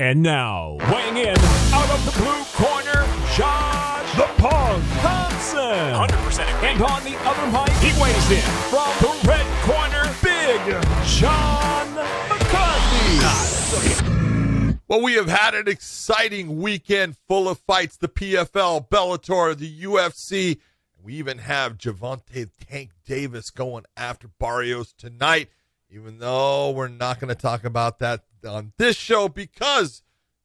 And now, weighing in out of the blue corner, Josh the Punk Thompson. 100% And on the other mic, he weighs in from the red corner, Big John McCarthy. Well, we have had an exciting weekend full of fights the PFL, Bellator, the UFC. We even have Gervonta Tank Davis going after Barrios tonight, even though we're not going to talk about that on this show because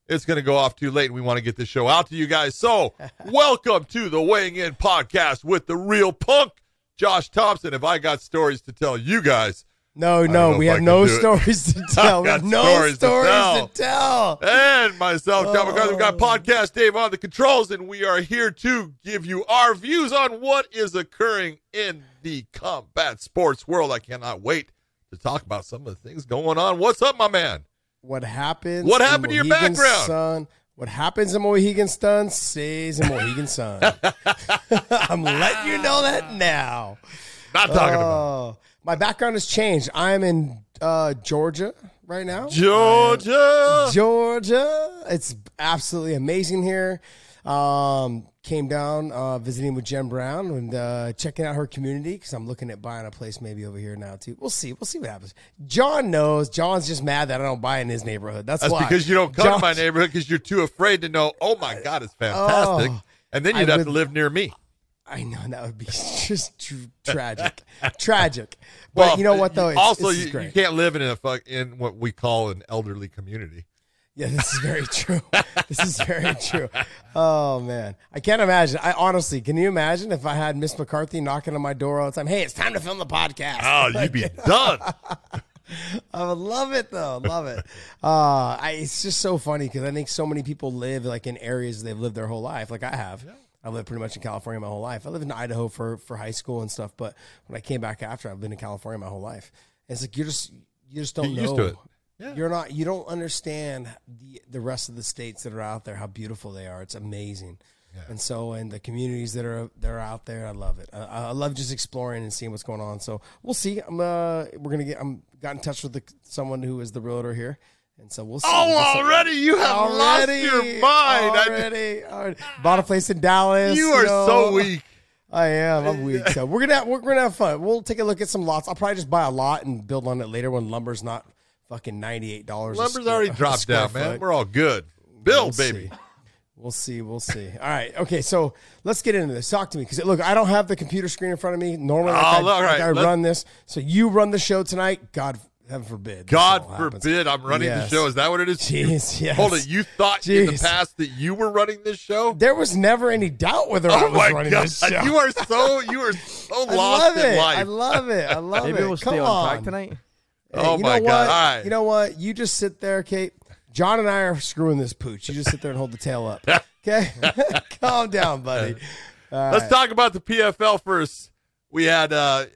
it's going to go off too late and we want to get this show out to you guys. So, welcome to the Weighing In podcast with the real punk, Josh Thompson. If I got stories to tell you guys, No, no, we have no stories to tell. We have no stories stories, to to tell. and myself, John McCarthy. We've got Oh. podcast Dave on the controls, and we are here to give you our views on what is occurring in the combat sports world. I cannot wait to talk about some of the things going on. What's up, my man? What happens? What happened to your Mohegan background? Sun, what happens in Mohegan Sun stays in Mohegan Sun. I'm letting you know that now. Not talking about Oh, my background has changed. I'm in uh, Georgia right now. Georgia. Georgia. It's absolutely amazing here. Um, came down uh, visiting with Jen Brown and uh, checking out her community because I'm looking at buying a place maybe over here now too. We'll see. We'll see what happens. John knows. John's just mad that I don't buy in his neighborhood. That's, That's why. because you don't come to my neighborhood because you're too afraid to know. Oh my God, it's fantastic. Oh, and then you'd have would- to live near me. I know that would be just tr- tragic, tragic. But Well, you know what though? It's- also, you, you can't live in a fuck in what we call an elderly community. Yeah, this is very true. this is very true. Oh man, I can't imagine. I honestly, can you imagine if I had Miss McCarthy knocking on my door all the time? Hey, it's time to film the podcast. Oh, you'd be done. I would love it though. Love it. Uh, I, it's just so funny because I think so many people live like in areas they've lived their whole life, like I have. I lived pretty much in California my whole life. I lived in Idaho for for high school and stuff, but when I came back after, I've been in California my whole life. And it's like you're just you just don't Get know. It. You're not. You don't understand the the rest of the states that are out there. How beautiful they are. It's amazing. And so, and the communities that are that are out there, I love it. I, I love just exploring and seeing what's going on. So we'll see. I'm uh, we're gonna get. I'm got in touch with the, someone who is the realtor here, and so we'll see. Oh, We'll see. already you have lost your mind. I- Already, already. bought a place in Dallas. you are know. so weak. I am. I'm weak. So we're gonna have, we're gonna have fun. We'll take a look at some lots. I'll probably just buy a lot and build on it later when lumber's not fucking ninety eight dollars. Lumber's already dropped down, man. We're all good. Bill, We'll baby. see. We'll see. We'll see. All right. Okay. So let's get into this. Talk to me because look, I don't have the computer screen in front of me. Normally, like Oh, I, all right. like I run this. So you run the show tonight. God, heaven forbid. God all happens. forbid I'm running Yes. the show. Is that what it is? Jeez. Yes. Hold it. You thought in the past that you were running this show? There was never any doubt whether I Oh was running God. this show. You are so you are so I lost love in it. life. I love it. I love Maybe it. Maybe we'll Come stay on, on track tonight. Oh you my know God. All right. You know what? You just sit there, Kate. John and I are screwing this pooch. You just sit there and hold the tail up. Okay? Calm down, buddy. All Let's right. talk about the PFL first. We had uh,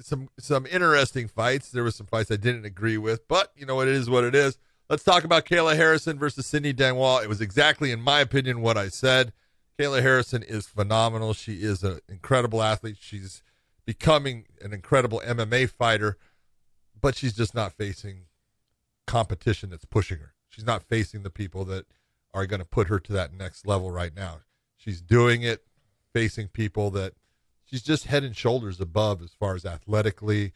some some interesting fights. There were some fights I didn't agree with, but you know what? It is what it is. Let's talk about Kayla Harrison versus Cindy Dandois. It was exactly, in my opinion, what I said. Kayla Harrison is phenomenal. She is an incredible athlete. She's becoming an incredible MMA fighter, but she's just not facing competition that's pushing her. She's not facing the people that are going to put her to that next level right now. She's doing it facing people that she's just head and shoulders above as far as athletically,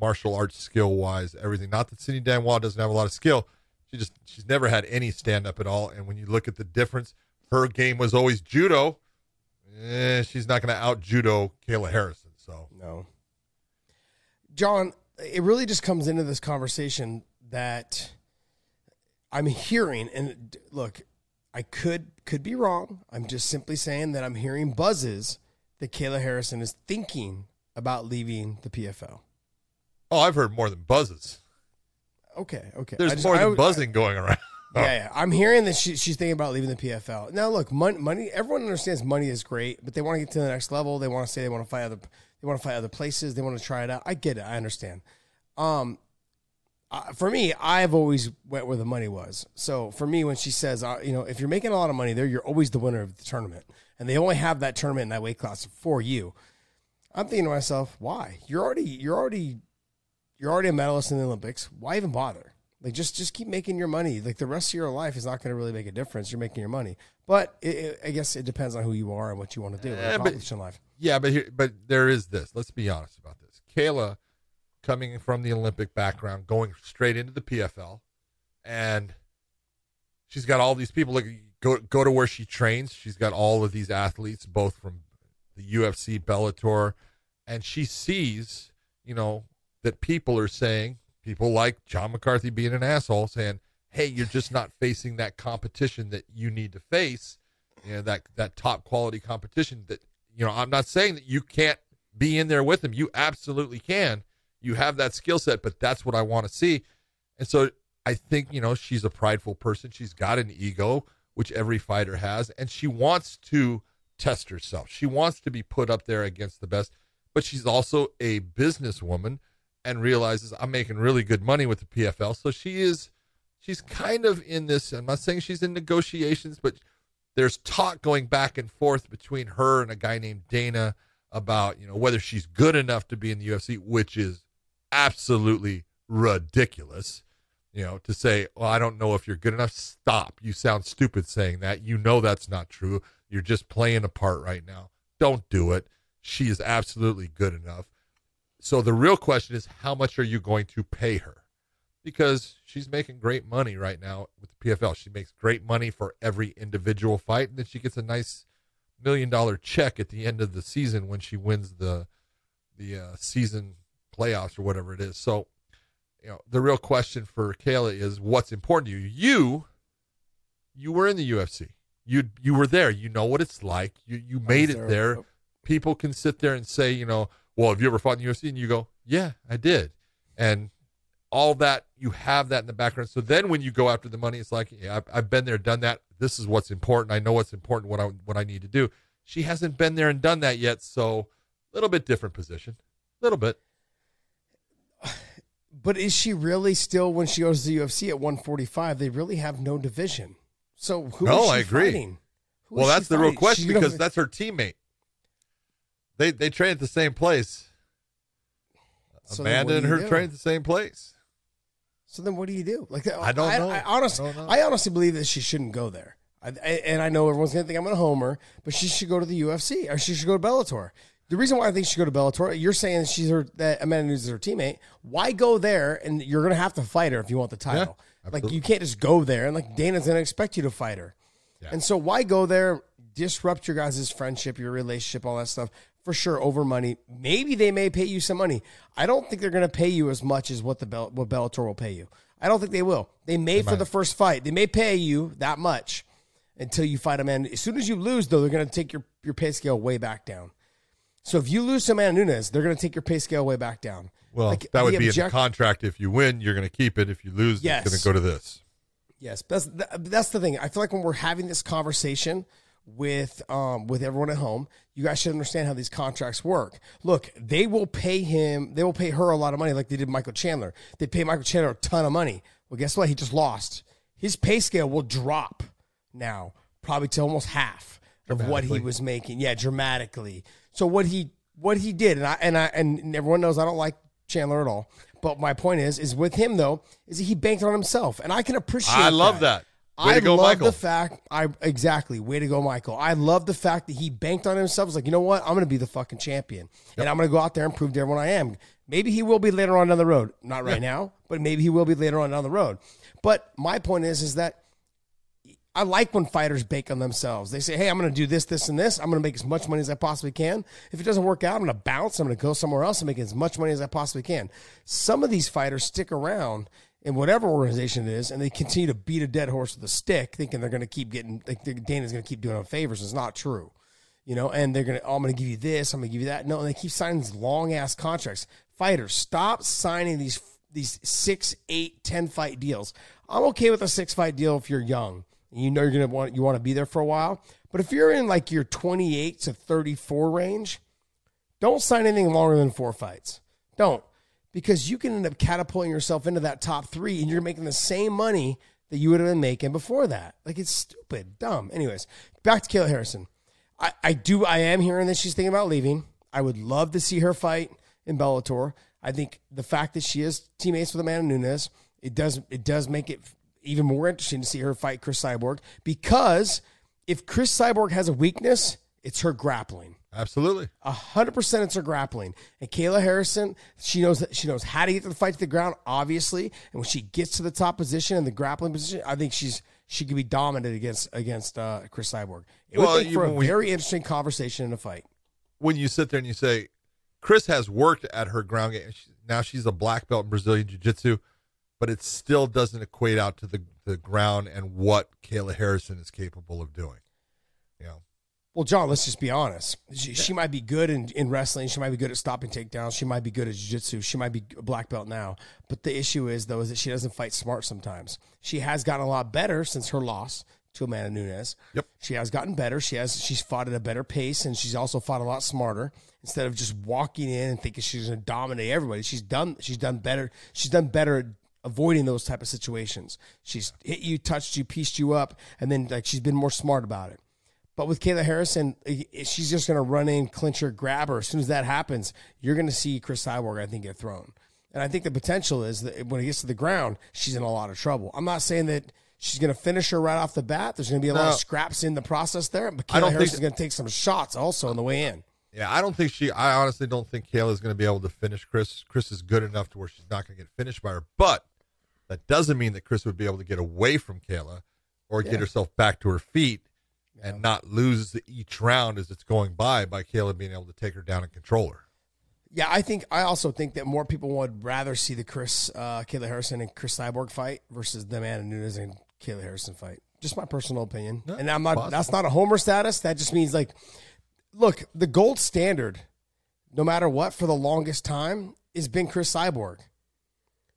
martial arts skill wise, everything. Not that Cindy Dandois doesn't have a lot of skill. She just she's never had any stand up at all. And when you look at the difference, her game was always judo. Eh, she's not going to out judo Kayla Harrison. So No. John, it really just comes into this conversation that I'm hearing, and look, I could could be wrong. I'm just simply saying that I'm hearing buzzes that Kayla Harrison is thinking about leaving the PFL. oh, I've heard more than buzzes. Okay, okay. There's just- more I- than buzzing going around. Yeah, yeah. I'm hearing that she, she's thinking about leaving the PFL. Now, look, money, money. Everyone understands money is great, but they want to get to the next level. They want to say they want to fight other. They want to fight other places. They want to try it out. I get it. I understand. Um, uh, for me, I've always went where the money was. So for me, when she says, uh, you know, if you're making a lot of money there, you're always the winner of the tournament, and they only have that tournament in that weight class for you. I'm thinking to myself, why? You're already, you're already, you're already a medalist in the Olympics. Why even bother? Like just just keep making your money. Like the rest of your life is not going to really make a difference. You're making your money, but it, it, I guess it depends on who you are and what you want to do Yeah, but- accomplish in life. Yeah, but here, but there is this. Let's be honest about this. Kayla, coming from the Olympic background, going straight into the PFL, and she's got all these people. Like go go to where she trains. She's got all of these athletes, both from the UFC, Bellator, and she sees, you know, that people are saying, people like John McCarthy being an asshole, saying, "Hey, you're just not facing that competition that you need to face." You know that that top quality competition that you know i'm not saying that you can't be in there with them you absolutely can. You have that skill set but that's what i want to see. And so i think you know she's a prideful person. She's got an ego which every fighter has and she wants to test herself. She wants to be put up there against the best but she's also a businesswoman and realizes i'm making really good money with the pfl so she is she's kind of in this i'm not saying she's in negotiations but there's talk going back and forth between her and a guy named Dana about, you know, whether she's good enough to be in the UFC, which is absolutely ridiculous. You know, to say, well, I don't know if you're good enough. Stop. You sound stupid saying that. You know that's not true. You're just playing a part right now. Don't do it. She is absolutely good enough. So the real question is, how much are you going to pay her? Because she's making great money right now with the PFL. She makes great money for every individual fight, and then she gets a nice million dollar check at the end of the season when she wins the the uh, season playoffs or whatever it is. So, you know, the real question for Kayla is what's important to you. You you were in the UFC. You you were there. You know what it's like. You you made it there. there. People can sit there and say, you know, well, have you ever fought in the UFC? And you go, yeah, I did. And all that you have that in the background. So then when you go after the money, it's like, yeah, I've, I've been there, done that. This is what's important. I know what's important. What I what I need to do. She hasn't been there and done that yet. So a little bit different position, a little bit. But is she really still when she goes to the UFC at 145? They really have no division. So who No, is she I agree. fighting? Well, that's the real question gonna- because that's her teammate. They they train at the same place. So Amanda and her do? train at the same place. So then, what do you do? Like, I don't know. I, honestly, I know. I honestly believe that she shouldn't go there. I, I, and I know everyone's gonna think I'm gonna homer, but she should go to the UFC or she should go to Bellator. The reason why I think she should go to Bellator, you're saying that she's her that Amanda Nunes is her teammate. Why go there? And you're gonna have to fight her if you want the title. like you can't just go there and like Dana's gonna expect you to fight her. And so why go there? Disrupt your guys' friendship, your relationship, all that stuff. For sure, over money. Maybe they may pay you some money. I don't think they're going to pay you as much as what the Bell, what Bellator will pay you. I don't think they will. They may for the first fight. They may pay you that much until you fight a man. As soon as you lose, though, they're going to take your, your pay scale way back down. So if you lose to Amanda Nunes, they're going to take your pay scale way back down. Well, Like, that would be in the contract. If you win, you're going to keep it. If you lose, Yes. it's going to go to this. Yes, that's that's the thing. I feel like when we're having this conversation with um with everyone at home, you guys should understand how these contracts work. Look, they will pay him, they will pay her a lot of money, like they did Michael Chandler. They pay Michael Chandler a ton of money. Well, guess what? He just lost. His pay scale will drop now, probably to almost half of what he was making. Yeah, dramatically. So what he what he did, and I and I and everyone knows I don't like Chandler at all. But my point is, is with him though, is he banked on himself, and I can appreciate. I love that. Way I go, love Michael. the fact. I exactly way to go, Michael. I love the fact that he banked on himself. He's like, you know what? I'm going to be the fucking champion, and I'm going to go out there and prove to everyone I am. Maybe he will be later on down the road. Not right now, but maybe he will be later on down the road. But my point is, is that I like when fighters bank on themselves. They say, "Hey, I'm going to do this, this, and this. I'm going to make as much money as I possibly can. If it doesn't work out, I'm going to bounce. I'm going to go somewhere else and make as much money as I possibly can." Some of these fighters stick around in whatever organization it is, and they continue to beat a dead horse with a stick, thinking they're going to keep getting. Like Dana's going to keep doing them favors. It's not true, you know. And they're going to, "Oh, I'm going to give you this. I'm going to give you that." No, and they keep signing these long ass contracts. Fighters, stop signing these these six, eight, ten fight deals. I'm okay with a six fight deal if you're young and you know you're gonna want you want to be there for a while. But if you're in like your 28 to 34 range, don't sign anything longer than four fights. Don't because you can end up catapulting yourself into that top three, and you're making the same money that you would have been making before that. Like it's stupid, dumb. Anyways, back to Kayla Harrison. I, I do I am hearing that she's thinking about leaving. I would love to see her fight in Bellator. I think the fact that she is teammates with Amanda Nunes it does it does make it even more interesting to see her fight Cris Cyborg because if Cris Cyborg has a weakness, it's her grappling. Absolutely. A hundred percent, it's her grappling. And Kayla Harrison, she knows that she knows how to get the fight to the ground, obviously. And when she gets to the top position and the grappling position, I think she's she could be dominant against against uh, Cris Cyborg. It Well, would make for a we- very interesting conversation in a fight. When you sit there and you say, Cris has worked at her ground game. She- Now she's a black belt in Brazilian Jiu Jitsu, but it still doesn't equate out to the, the ground and what Kayla Harrison is capable of doing. You know, Well, John, let's just be honest. She, she might be good in, in wrestling. She might be good at stopping takedowns. She might be good at jiu-jitsu. She might be a black belt now. But the issue is, though, is that she doesn't fight smart sometimes. She has gotten a lot better since her loss to Amanda Nunes. Yep. She has gotten better. She has she's fought at a better pace, and she's also fought a lot smarter. Instead of just walking in and thinking she's going to dominate everybody, she's done she's done better. She's done better at avoiding those type of situations. She's hit you, touched you, pieced you up, and then like she's been more smart about it. But with Kayla Harrison, i- i- she's just going to run in, clinch her, grab her. As soon as that happens, you're going to see Cris Cyborg, I think, get thrown. And I think the potential is that when it gets to the ground, she's in a lot of trouble. I'm not saying that she's going to finish her right off the bat. There's going to be a lot of scraps in the process there. But I Kayla don't think- Harrison's going to take some shots also on the way in. Yeah, I don't think she. I honestly don't think Kayla's going to be able to finish Cris. Cris is good enough to where she's not going to get finished by her. But that doesn't mean that Cris would be able to get away from Kayla or Yeah. get herself back to her feet and not lose each round as it's going by by Kayla being able to take her down and control her. Yeah, I think I also think that more people would rather see the Cris uh, Kayla Harrison and Cris Cyborg fight versus the Amanda Nunes and Kayla Harrison fight. Just my personal opinion, Yeah, and I'm not. possible. That's not a homer status. That just means like, look, the gold standard, no matter what, for the longest time, has been Cris Cyborg,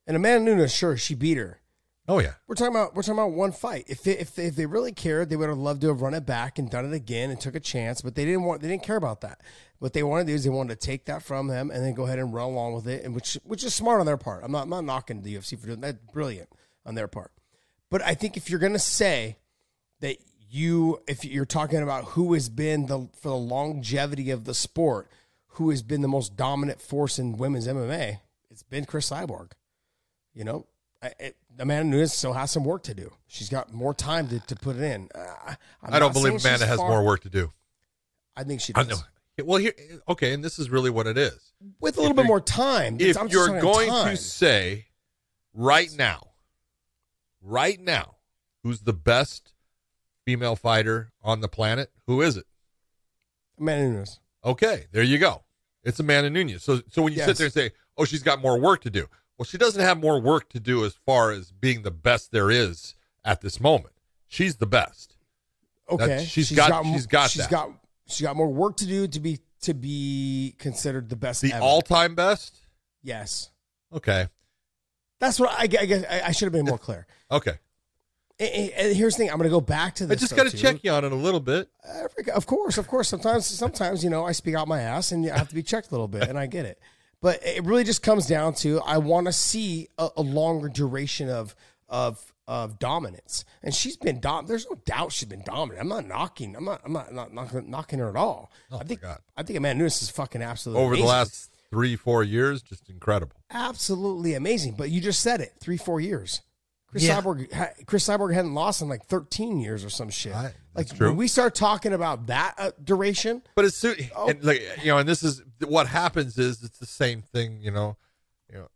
and Amanda Nunes. Sure, she beat her. Oh yeah, We're talking about we're talking about one fight. If they, if they, if they really cared, they would have loved to have run it back and done it again and took a chance. But they didn't want they didn't care about that. What they wanted to do is they wanted to take that from them and then go ahead and run along with it, and which which is smart on their part. I'm not I'm not knocking the UFC for doing that. Brilliant on their part. But I think if you're gonna say that you if you're talking about who has been the for the longevity of the sport, who has been the most dominant force in women's MMA, it's been Cris Cyborg. You know, I, it, Amanda Nunes still has some work to do. She's got more time to, to put it in. Uh, I'm don't believe Amanda has far- more work to do. I think she I does. know. Well, here, okay, and this is really what it is. With a little If bit more time. if I'm you're going time. to say right now, right now, who's the best female fighter on the planet? Who is it? Amanda Nunes. Okay, there you go. It's Amanda Nunes. So, so when you sit there and say, "Oh, she's got more work to do," well, she doesn't have more work to do as far as being the best there is at this moment. She's the best. Okay, That's- she's got- mo- she's got she's that. got she's got more work to do to be to be considered the best. The all-time best. yes, Okay, that's what I, I guess I, I should have been more clear. okay. And here's the thing: I'm going to go back to this. I just got to check you on it a little bit. Of course, of course. Sometimes, sometimes you know, I speak out my ass, and I have to be checked a little bit, and I get it. But it really just comes down to I want to see a, a longer duration of of of dominance, and she's been dom. There's no doubt she's been dominant. I'm not knocking. I'm not. I'm not, not knocking, knocking her at all. Oh I think. Oh. I think Amanda Nunes is fucking absolutely Over the last three, four years, just incredible. absolutely amazing. But you just said it. Three, four years. Cris Yeah. Cyborg, Cris Cyborg hadn't lost in like 13 years or some shit. I- like true. when we start talking about that uh, duration, But it's soon, Oh. and like you know, and this is what happens is it's the same thing. You know, you know,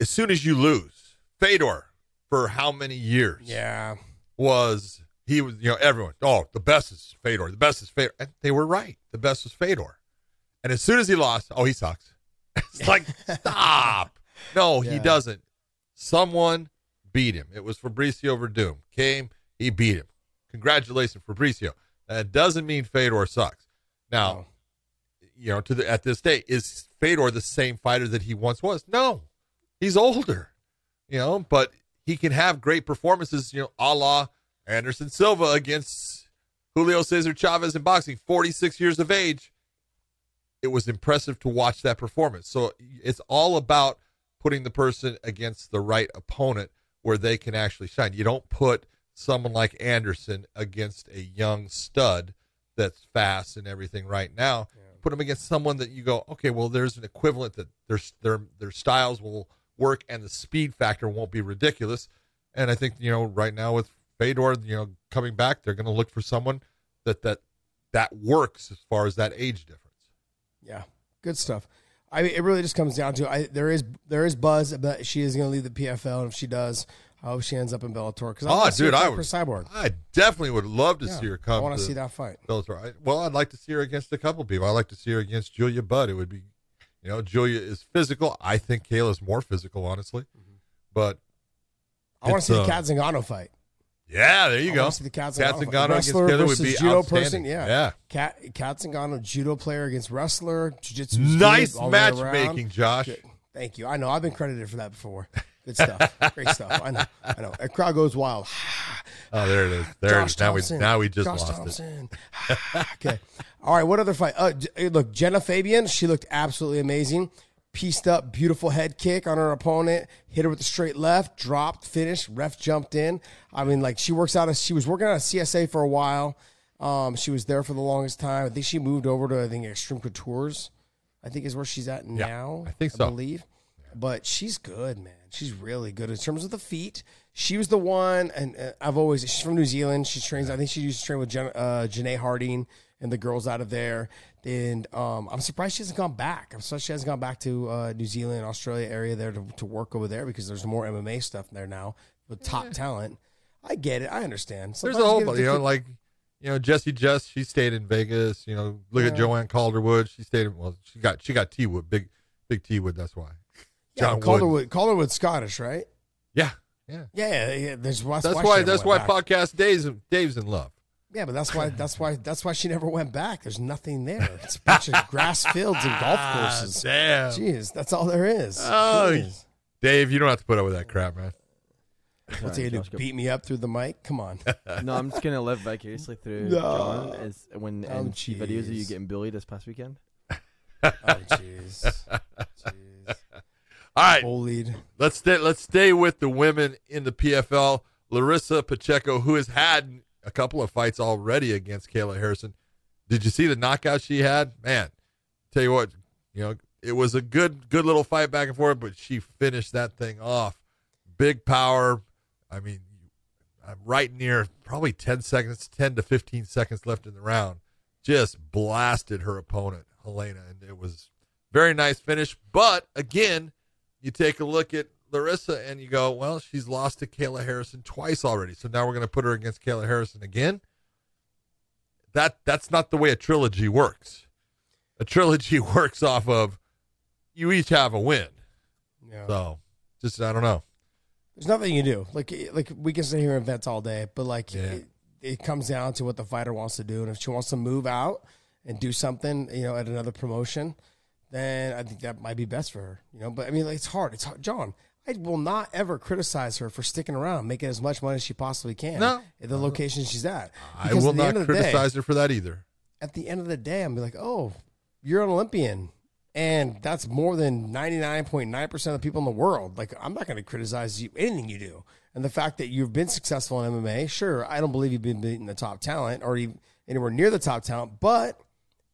as soon as you lose, Fedor for how many years? yeah. was he was you know everyone oh the best is Fedor the best is Fedor and they were right the best was Fedor and as soon as he lost oh he sucks it's like stop no he doesn't someone beat him. It was Fabricio Werdum. Came he beat him. Congratulations Fabricio. That doesn't mean Fedor sucks. Now No. you know to the at this day is Fedor the same fighter that he once was? No. He's older you know, but he can have great performances, you know, a la Anderson Silva against Julio Cesar Chavez in boxing, 46 years of age. It was impressive to watch that performance. So it's all about putting the person against the right opponent where they can actually shine. You don't put someone like Anderson against a young stud that's fast and everything right now. Put him against someone that you go, okay, well, there's an equivalent that their their their styles will work and the speed factor won't be ridiculous. And I think you know right now with Fedor, you know coming back, they're going to look for someone that that that works as far as that age difference. Yeah, good stuff. I mean, it really just comes down to I there is there is buzz that she is going to leave the PFL, and if she does, I hope she ends up in Bellator. Because oh, dude, I would for Cyborg. I definitely would love to Yeah, see her come. I want to see that fight. Bellator. I, well, I'd like to see her against a couple people. I'd like to see her against Julia Budd. It would be, you know, Julia is physical. I think Kayla's more physical, honestly. But I want to see uh, the Cat Zingano fight. Yeah, there you I go. see the Cat Zingano, Zingano wrestler Taylor would be judo person. Yeah, yeah. Kat Cat Zingano, judo player against wrestler, jiu-jitsu. Nice student, all the way around. matchmaking, Josh. Good. Thank you. I know. I've been credited for that before. Good stuff. Great stuff. I know. I know. A crowd goes wild. Oh, there it is. There it Josh is. Now we now we just Josh lost it. Okay. All right. What other fight? Uh, look, Genah Fabian. She looked absolutely amazing. Pieced up, beautiful head kick on her opponent. Hit her with a straight left. Dropped, finished. Ref jumped in. I mean, like she works out. Of, she was working out of CSA for a while. Um, she was there for the longest time. I think she moved over to I think Extreme Couture's. I think is where she's at now. I think so. believe. But she's good, man. She's really good in terms of the feet. She was the one, and uh, I've always. She's from New Zealand. She trains. I think she used to train with Jen, uh, Janae Harding and the girls out of there. And um, I'm surprised she hasn't gone back. I'm surprised she hasn't gone back to uh, New Zealand, Australia area there to, to work over there because there's more MMA stuff there now with top talent. I get it. I understand. There's a whole, get you know, different- like you know, Jesse Jess. She stayed in Vegas. You know, look at Joanne Calderwood. She stayed. In, well, she got she got T Wood, big big T Wood. That's why. yeah, John Wood. Calderwood, Calderwood, Scottish, right? Yeah, yeah. Yeah, yeah. yeah. There's that's, That's why. why. That's why back. podcast Dave's Dave's in love. Yeah, but that's why that's why that's why she never went back. There's nothing there. It's a bunch of ah, grass fields and golf courses. Damn. Jeez, that's all there is. Oh, Jeez. Dave, you don't have to put up with that crap, man. What's he gonna do? Beat me up through the mic? Come on. No, I'm just gonna live vicariously through No. John as when Oh, and see videos of you getting bullied this past weekend. Oh, jeez. Jeez. All right, Bullied. let's stay. Let's stay with the women in the PFL. Larissa Pacheco, who has had a couple of fights already against Kayla Harrison. Did you see the knockout she had? Man, tell you what, you know, it was a good, good little fight back and forth, but she finished that thing off. Big power. I mean, I'm right near probably 10 seconds, 10 to 15 seconds left in the round. Just blasted her opponent, Helena, and it was very nice finish. But again, you take a look at Larissa and you go, well, she's lost to Kayla Harrison twice already. So now we're going to put her against Kayla Harrison again. That that's not the way a trilogy works. A trilogy works off of you each have a win. Yeah. So just I don't know. There's nothing you do. Like like we can sit here and vent all day, but like Yeah. it, it comes down to what the fighter wants to do, and if she wants to move out and do something, you know, at another promotion, then I think that might be best for her. You know, but I mean, like, it's hard. It's hard. John. I will not ever criticize her for sticking around, making as much money as she possibly can No. at the location she's at. I Because will at the not end of the day- criticize her for that either. at the end of the day, I'm be like, oh, you're an Olympian. And that's more than 99.9% of the people in the world. Like, I'm not going to criticize you, anything you do. And the fact that you've been successful in MMA, sure, I don't believe you've been beating the top talent or even anywhere near the top talent, but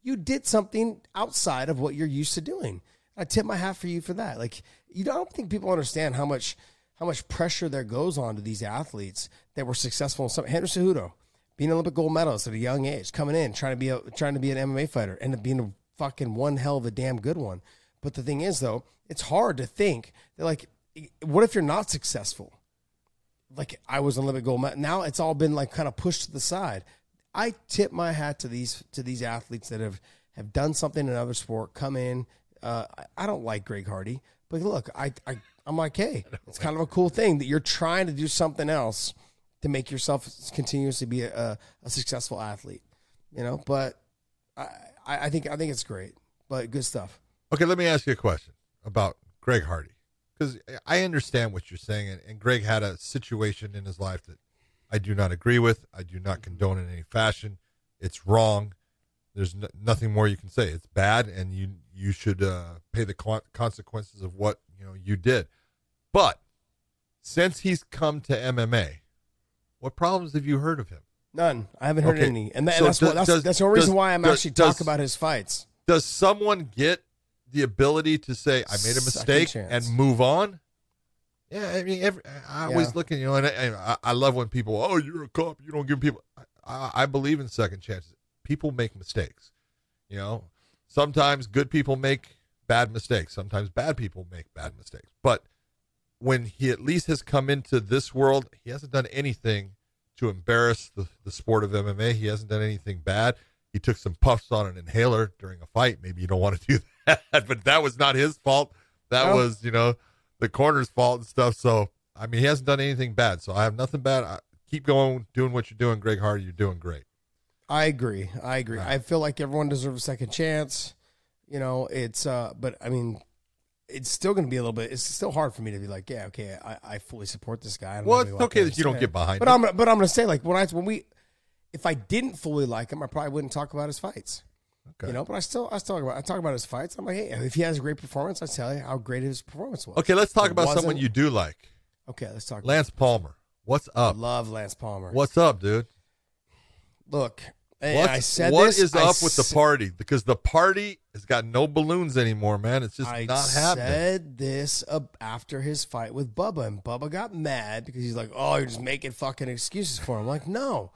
you did something outside of what you're used to doing. I tip my hat for you for that. Like, you don't think people understand how much how much pressure there goes on to these athletes that were successful in some Henderson Cejudo, being an Olympic gold medalist at a young age, coming in, trying to be a trying to be an MMA fighter, and being a fucking one hell of a damn good one. But the thing is though, it's hard to think that like what if you're not successful? Like I was an Olympic gold medal. Now it's all been like kind of pushed to the side. I tip my hat to these to these athletes that have have done something in another sport, come in. Uh, I, don't like Greg Hardy, but look, I, I I'm like, hey, it's kind of a cool thing that you're trying to do something else to make yourself continuously be a, a successful athlete, you know. But I, I I think I think it's great, but good stuff. Okay, let me ask you a question about Greg Hardy. Because I understand what you're saying, and, and Greg had a situation in his life that I do not agree with. I do not condone in any fashion. It's wrong. There's no, nothing more you can say. It's bad, and you you should uh, pay the con- consequences of what you know you did. But since he's come to MMA, what problems have you heard of him? None. I haven't heard Okay. any, and, that, So that's does- what, that's does- that's the only reason does- why I'm actually talking about his fights. Does someone get the ability to say I made a mistake and move on? Yeah, I mean, every, I always Yeah. look at you know, and I, I, I love when people, oh, you're a cop, you don't give people. I, I believe in second chances. People make mistakes. You know, sometimes good people make bad mistakes. Sometimes bad people make bad mistakes. But when he at least has come into this world, he hasn't done anything to embarrass the, the sport of MMA. He hasn't done anything bad. He took some puffs on an inhaler during a fight. Maybe you don't want to do that, but that was not his fault. That was, you know, the corner's fault and stuff. So, I mean, he hasn't done anything bad. So I have nothing bad. I, keep going, doing what you're doing, Greg Hardy. You're doing great. I agree. I agree. Right. I feel like everyone deserves a second chance. You know, it's uh but I mean it's still going to be a little bit. It's still hard for me to be like, yeah, okay, I, I fully support this guy. Well, it's gonna go out okay that you don't get behind But it. I'm but I'm going to say like when I when we if I didn't fully like him, I probably wouldn't talk about his fights. Okay. You know, but I still I still talk about I talk about his fights. I'm like, hey, if he has a great performance, I tell you how great his performance was. Okay, let's talk It about someone you do like. Okay, let's talk. Lance Palmer. What's I up? love Lance Palmer. What's up, dude? Look, and What's, I said what this, is I up with the party? Because the party has got no balloons anymore, man. It's just I not happening. I said this after his fight with Bubba, and Bubba got mad because he's like, "Oh, you're just making fucking excuses for him." I'm like, no,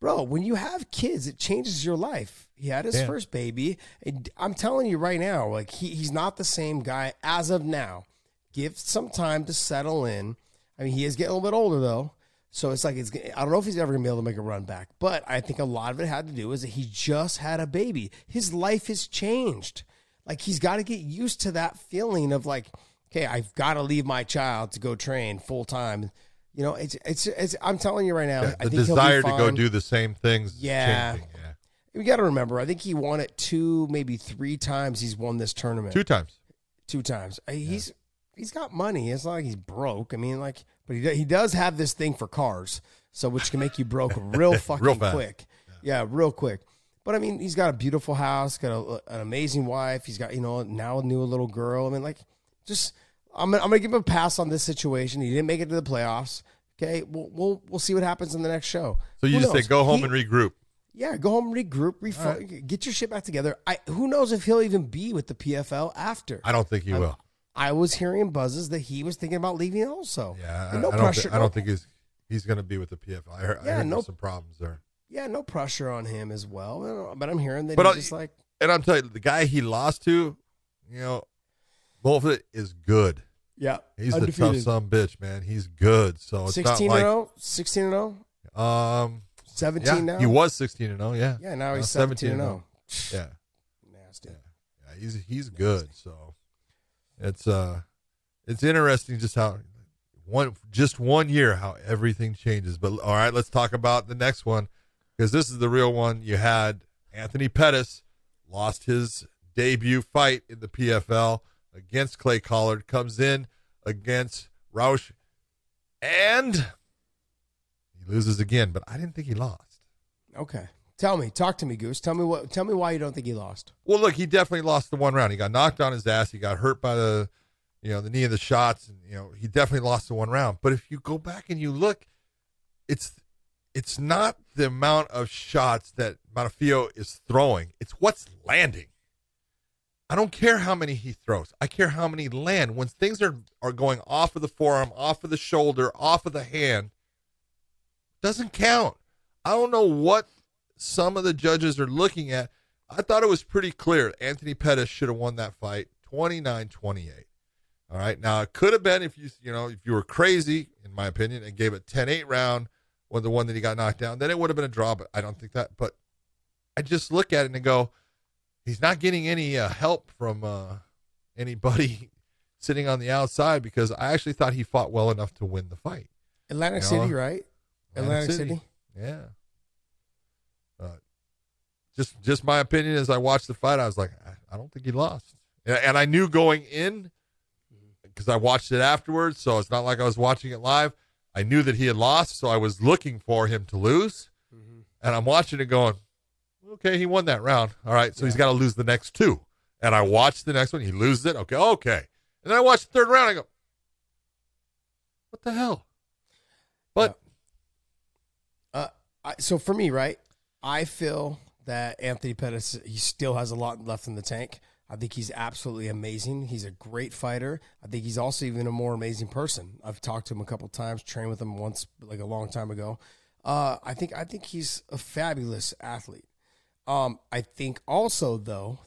bro. When you have kids, it changes your life. He had his Yeah. first baby, and I'm telling you right now, like he, he's not the same guy as of now. Give some time to settle in. I mean, he is getting a little bit older though. So it's like it's. I don't know if he's ever gonna be able to make a run back, but I think a lot of it had to do is that he just had a baby. His life has changed. Like he's got to get used to that feeling of like, okay, I've got to leave my child to go train full time. You know, it's it's it's. I'm telling you right now, Yeah, I the think he'll be desire to go do the same things. Yeah. changing, yeah. We got to remember, I think he won it two, maybe three times. He's won this tournament Two times. two times. Uh, He's he's got money. It's not like he's broke. I mean, like, but he he does have this thing for cars, so which can make you broke real fucking fast. quick. Yeah. real quick. But I mean, he's got a beautiful house, got a, an amazing wife. He's got you know now a new little girl. I mean, like, just I'm gonna, I'm gonna give him a pass on this situation. He didn't make it to the playoffs. Okay, we'll we'll, we'll see what happens in the next show. So you Who just say go home He- and regroup. yeah, go home, regroup, refo- get your shit back together. I who knows if he'll even be with the PFL after. I don't think he will. I was hearing buzzes that he was thinking about leaving also. Yeah, And no I don't. pressure. thi- I don't think he's he's going to be with the PFL. I heard, I Yeah, heard no- some problems there. yeah, no pressure on him as well. But I'm hearing that But he's I'll- just like, And I'm telling you, the guy he lost to, you know, Bullfit is good. yeah, He's the tough son bitch, man. He's good. So it's 16 not and like 0, 16 and 0, um 17 yeah, now. he was 16 and 0, yeah. Yeah, now Now he's 17 and 0. Yeah. Nasty. Yeah, he's he's good. So it's uh it's interesting just how one just one year how everything changes. But all right, let's talk about the next one because this is the real one. You had Anthony Pettis lost his debut fight in the PFL against Clay Collard, comes in against Raush, and he loses again. But I didn't think he lost. Okay. Tell me, talk to me, Goose. Tell me what. Tell me why you don't think he lost. Well, look, he definitely lost the one round. He got knocked on his ass. He got hurt by the, you know, the knee and the shots, and you know, he definitely lost the one round. But if you go back and you look, it's it's not the amount of shots that Montefiore is throwing; it's what's landing. I don't care how many he throws. I care how many land. When things are are going off of the forearm, off of the shoulder, off of the hand, doesn't count. I don't know what some of the judges are looking at. I thought it was pretty clear. Anthony Pettis should have won that fight 29-28. All right. Now it could have been if you you know if you were crazy, in my opinion, and gave it 10-8 round when the one that he got knocked down, then it would have been a draw. But I don't think that. But I just look at it and go, he's not getting any uh, help from uh, anybody sitting on the outside because I actually thought he fought well enough to win the fight. Atlantic You know, City, right? Atlantic City. Yeah. Just just my opinion as I watched the fight, I was like, I, I don't think he lost, and, and I knew going in because I watched it afterwards, so it's not like I was watching it live. I knew that he had lost, so I was looking for him to lose, and I'm watching it going, okay, he won that round. All right, so he's got to lose the next two, and I watched the next one. He loses it. Okay, okay, and then I watched the third round. I go, what the hell? But Uh, I, so for me, right, I feel that Anthony Pettis he still has a lot left in the tank. I think he's absolutely amazing. He's a great fighter. I think he's also even a more amazing person. I've talked to him a couple times, trained with him once, like a long time ago. Uh, I think I think he's a fabulous athlete. Um, I think also though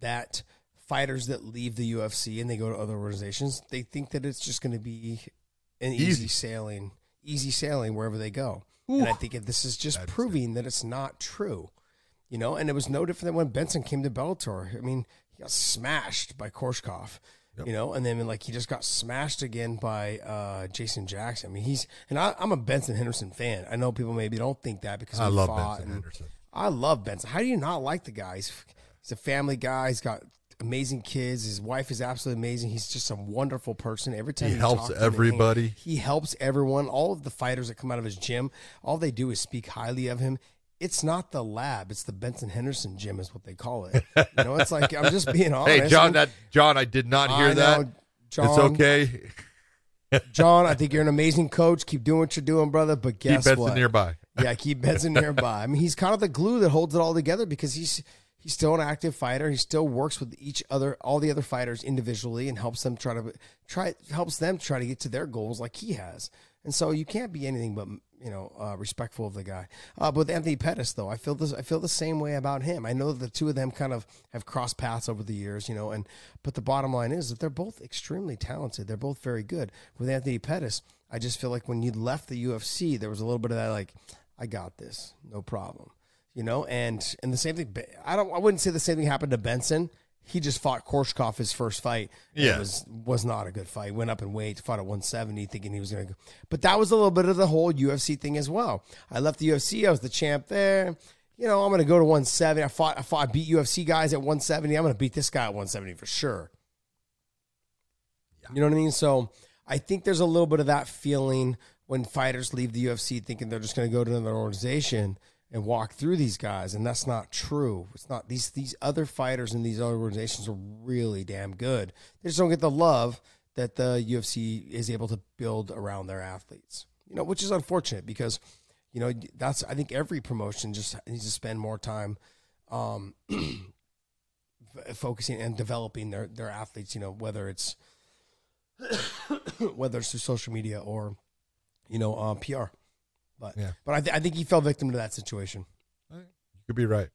that fighters that leave the UFC and they go to other organizations, they think that it's just going to be an easy, Easy. sailing, easy sailing wherever they go. And I think this is just That's it. proving that it's not true. You know, and it was no different than when Benson came to Bellator. I mean, he got smashed by Koreshkov. You know, and then like he just got smashed again by uh, Jason Jackson. I mean, he's and I, I'm a Benson Henderson fan. I know people maybe don't think that because I love Benson Henderson. I love Benson. How do you not like the guy? He's, he's a family guy. He's got amazing kids. His wife is absolutely amazing. He's just a wonderful person. Every time He you helps to him everybody. he helps everyone. All of the fighters that come out of his gym, all they do is speak highly of him. It's not the lab; it's the Benson Henderson gym, is what they call it. You know, it's like I'm just being honest. Hey, John, that John, I did not hear I that. know, John, it's okay. John. I think you're an amazing coach. Keep doing what you're doing, brother. But Keep guess Benson what? nearby. Yeah, keep Benson nearby. I mean, he's kind of the glue that holds it all together because he's he's still an active fighter. He still works with each other, all the other fighters individually, and helps them try to try helps them try to get to their goals like he has. And so you can't be anything but you know uh, respectful of the guy. Uh, but with Anthony Pettis, though, I feel this. I feel the same way about him. I know that the two of them kind of have crossed paths over the years, you know. And but the bottom line is that they're both extremely talented. They're both very good. With Anthony Pettis, I just feel like when you left the UFC, there was a little bit of that like, I got this, no problem, you know. And and the same thing. I don't. I wouldn't say the same thing happened to Benson. He just fought Koreshkov his first fight. Yeah. It was was not a good fight. Went up in weight, fought at 170, thinking he was going to go. But that was a little bit of the whole UFC thing as well. I left the UFC. I was the champ there. You know, I'm going to go to 170. I fought. I fought. I beat UFC guys at 170. I'm going to beat this guy at 170 for sure. You know what I mean? So I think there's a little bit of that feeling when fighters leave the UFC thinking they're just going to go to another organization and walk through these guys, and that's not true. It's not these these other fighters in these other organizations are really damn good. They just don't get the love that the UFC is able to build around their athletes. You know, which is unfortunate because you know that's I think every promotion just needs to spend more time um, focusing and developing their their athletes. You know, whether it's whether it's through social media or you know um, PR. But Yeah. but I, th- I think he fell victim to that situation. You could be right.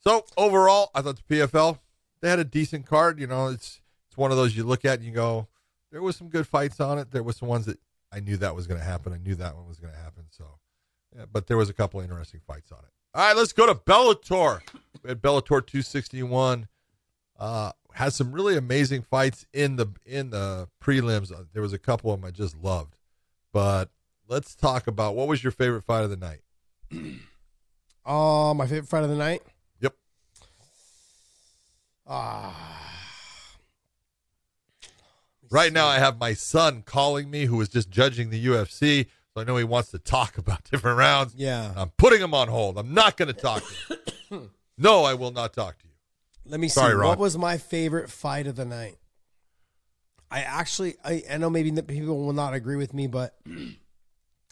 So overall, I thought the PFL they had a decent card. You know, it's it's one of those you look at and you go, there was some good fights on it. There was some ones that I knew that was going to happen. I knew that one was going to happen. So, yeah, but there was a couple interesting fights on it. All right, let's go to Bellator. We had Bellator 261. Uh, has some really amazing fights in the in the prelims. Uh, There was a couple of them I just loved, but let's talk about what was your favorite fight of the night. Oh, my favorite fight of the night. Yep. Ah, Right now, I have my son calling me, who is just judging the UFC. So I know he wants to talk about different rounds. yeah. I'm putting him on hold. I'm not going to talk to you. no, I will not talk to you. Let me see. Ron. What was my favorite fight of the night? I actually, I, I know maybe people will not agree with me, but,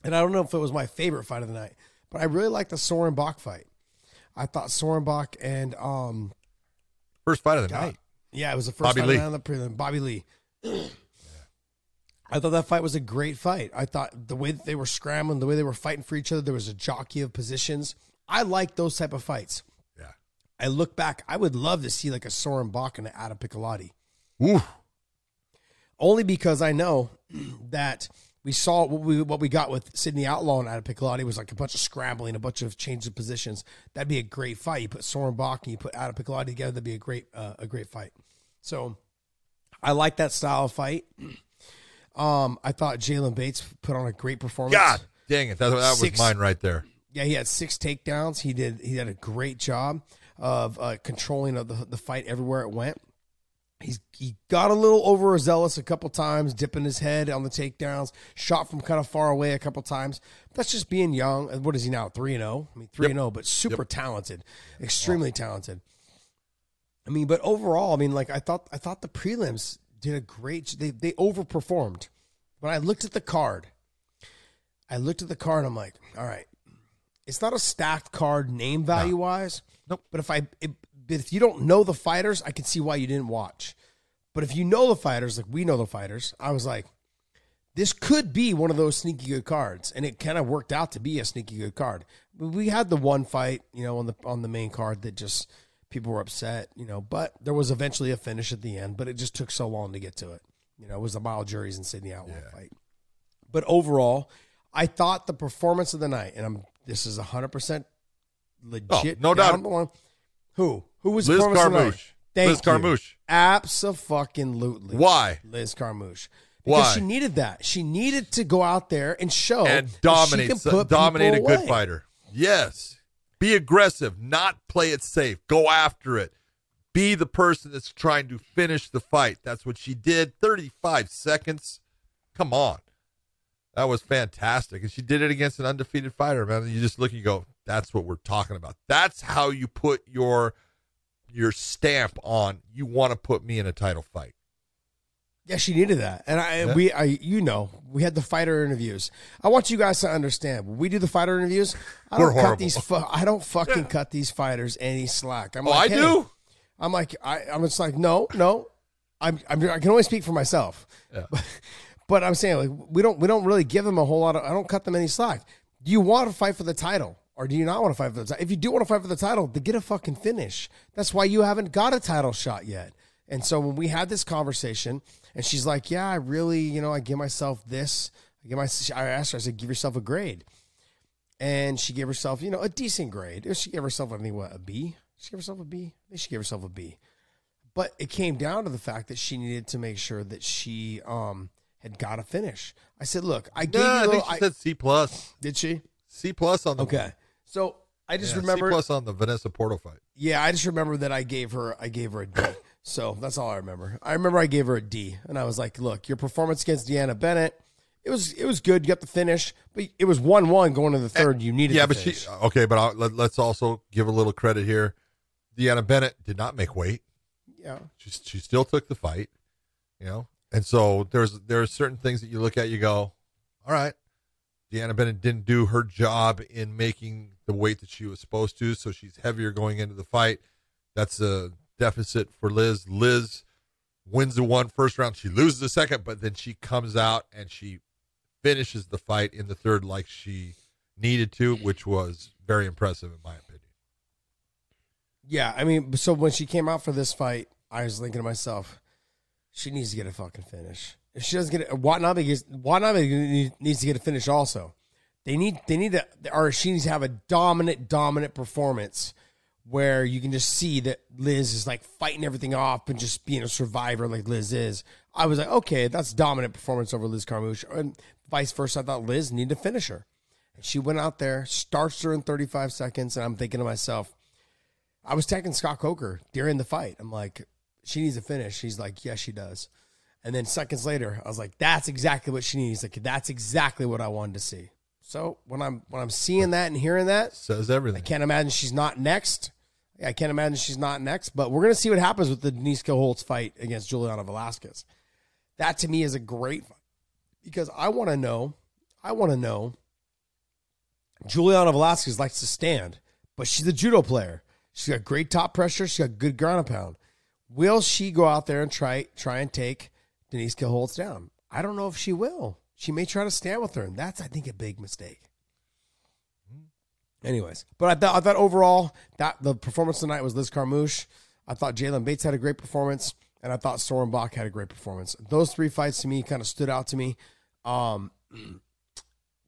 and I don't know if it was my favorite fight of the night, but I really liked the Soren Bak fight. I thought Soren Bak and, um, First fight of the God. night. yeah, it was the first Bobby fight Lee. around the prelim. Bobby Lee. I thought that fight was a great fight. I thought the way that they were scrambling, the way they were fighting for each other, there was a jockey of positions. I like those type of fights. Yeah. I look back, I would love to see like a Soren Bak and an Adam Piccolotti. Ooh. Only because I know that we saw what we what we got with Sidney Outlaw and Adam Piccolotti was like a bunch of scrambling, a bunch of change of positions. That'd be a great fight. You put Soren Bak and you put Adam Piccolotti together, that'd be a great uh, a great fight. So I like that style of fight. Um, I thought Jalen Bates put on a great performance. God dang it. That, that was mine right there. Yeah, he had six takedowns. He did. He did a great job of uh, controlling of the the fight everywhere it went. He's he got a little overzealous a couple times, dipping his head on the takedowns. Shot from kind of far away a couple times. That's just being young. What is he now? Three and zero. I mean, three and zero, but super talented, extremely talented. I mean, but overall, I mean, like I thought, I thought the prelims did a great. They they overperformed. When I looked at the card, I looked at the card. I'm like, all right, it's not a stacked card name value wise. Nope. But if I, it, but if you don't know the fighters, I can see why you didn't watch. But if you know the fighters, like we know the fighters, I was like, this could be one of those sneaky good cards, and it kind of worked out to be a sneaky good card. We had the one fight, you know, on the on the main card that just people were upset, you know, but there was eventually a finish at the end, but it just took so long to get to it. You know, it was the Mile Juries and Sidney Outlaw fight. But overall, I thought the performance of the night, and I'm this is hundred percent oh, legit. Oh, no doubt. line. Who? Who was the Liz performance of the night? Carmouche. Thank Liz you. Carmouche. Absolutely. Why? Liz Carmouche. Because Why? she needed that. She needed to go out there and show and that she dominate can put dominate a good away. fighter. Yes. Be aggressive, not play it safe. Go after it. Be the person that's trying to finish the fight. That's what she did. 35 seconds. Come on. That was fantastic. And she did it against an undefeated fighter, man. You just look and you go, that's what we're talking about. That's how you put your your stamp on you want to put me in a title fight. Yeah, she needed that, and I Yeah. we I you know we had the fighter interviews. I want you guys to understand when we do the fighter interviews. I We're don't cut horrible. these. Fu- I don't fucking cut these fighters any slack. I'm Oh, like, I hey, do? I'm like I, I'm just like no no. I'm, I'm I can only speak for myself. Yeah. But, but I'm saying like we don't we don't really give them a whole lot of. I don't cut them any slack. Do you want to fight for the title? Or do you not want to fight for the title? If you do want to fight for the title, then get a fucking finish. That's why you haven't got a title shot yet. And so when we had this conversation, and she's like, "Yeah, I really, you know, I give myself this. I give my." I asked her, I said, "Give yourself a grade," and she gave herself, you know, a decent grade. She gave herself, I think, what a B. She gave herself a B. I think she gave herself a B. But it came down to the fact that she needed to make sure that she um had got a finish. I said, "Look, I gave you a I little." think she I- said C plus. did she? C plus on the Okay. So I just Yeah, remember. C plus on the Vanessa Porto fight. Yeah, I just remember that I gave her I gave her a D. So that's all I remember. I remember I gave her a D, and I was like, "Look, your performance against Deanna Bennett, it was it was good. You got the finish, but it was one one going to the eh, third. You needed Yeah, but finish. she okay. But I'll, let, let's also give a little credit here. Deanna Bennett did not make weight. yeah, She she still took the fight, you know. And so there's there are certain things that you look at, you go, all right. Deanna Bennett didn't do her job in making the weight that she was supposed to, so she's heavier going into the fight. That's a deficit for Liz. Liz wins the one first round. She loses the second, but then she comes out and she finishes the fight in the third like she needed to, which was very impressive in my opinion. yeah. I mean, so when she came out for this fight, I was thinking to myself, she needs to get a fucking finish. If she doesn't get it, Watanabe gets, Watanabe needs to get a finish also. They need they need to or she needs to have a dominant dominant performance where you can just see that Liz is like fighting everything off and just being a survivor like Liz is. I was like, okay, that's dominant performance over Liz Carmouche, and vice versa. I thought Liz needed to finish her. And she went out there, starts her in 35 seconds, and I'm thinking to myself, I was texting Scott Coker during the fight. I'm like, she needs a finish. He's like, yes, she does. And then seconds later, I was like, that's exactly what she needs. Like, that's exactly what I wanted to see. So when I'm when I'm seeing that and hearing that, Says everything. I can't imagine she's not next. I can't imagine she's not next. But we're gonna see what happens with the Denise Holtz fight against Juliana Velasquez. That to me is a great fight because I want to know. I want to know. Juliana Velasquez likes to stand, but she's a judo player. She's got great top pressure. She's got good ground and pound. Will she go out there and try try and take Denise Holtz down? I don't know if she will. She may try to stand with her, and that's I think a big mistake. Anyways, but I thought I thought overall that the performance tonight was Liz Carmouche. I thought Jalen Bates had a great performance, and I thought Soren Bak had a great performance. Those three fights to me kind of stood out to me. Um,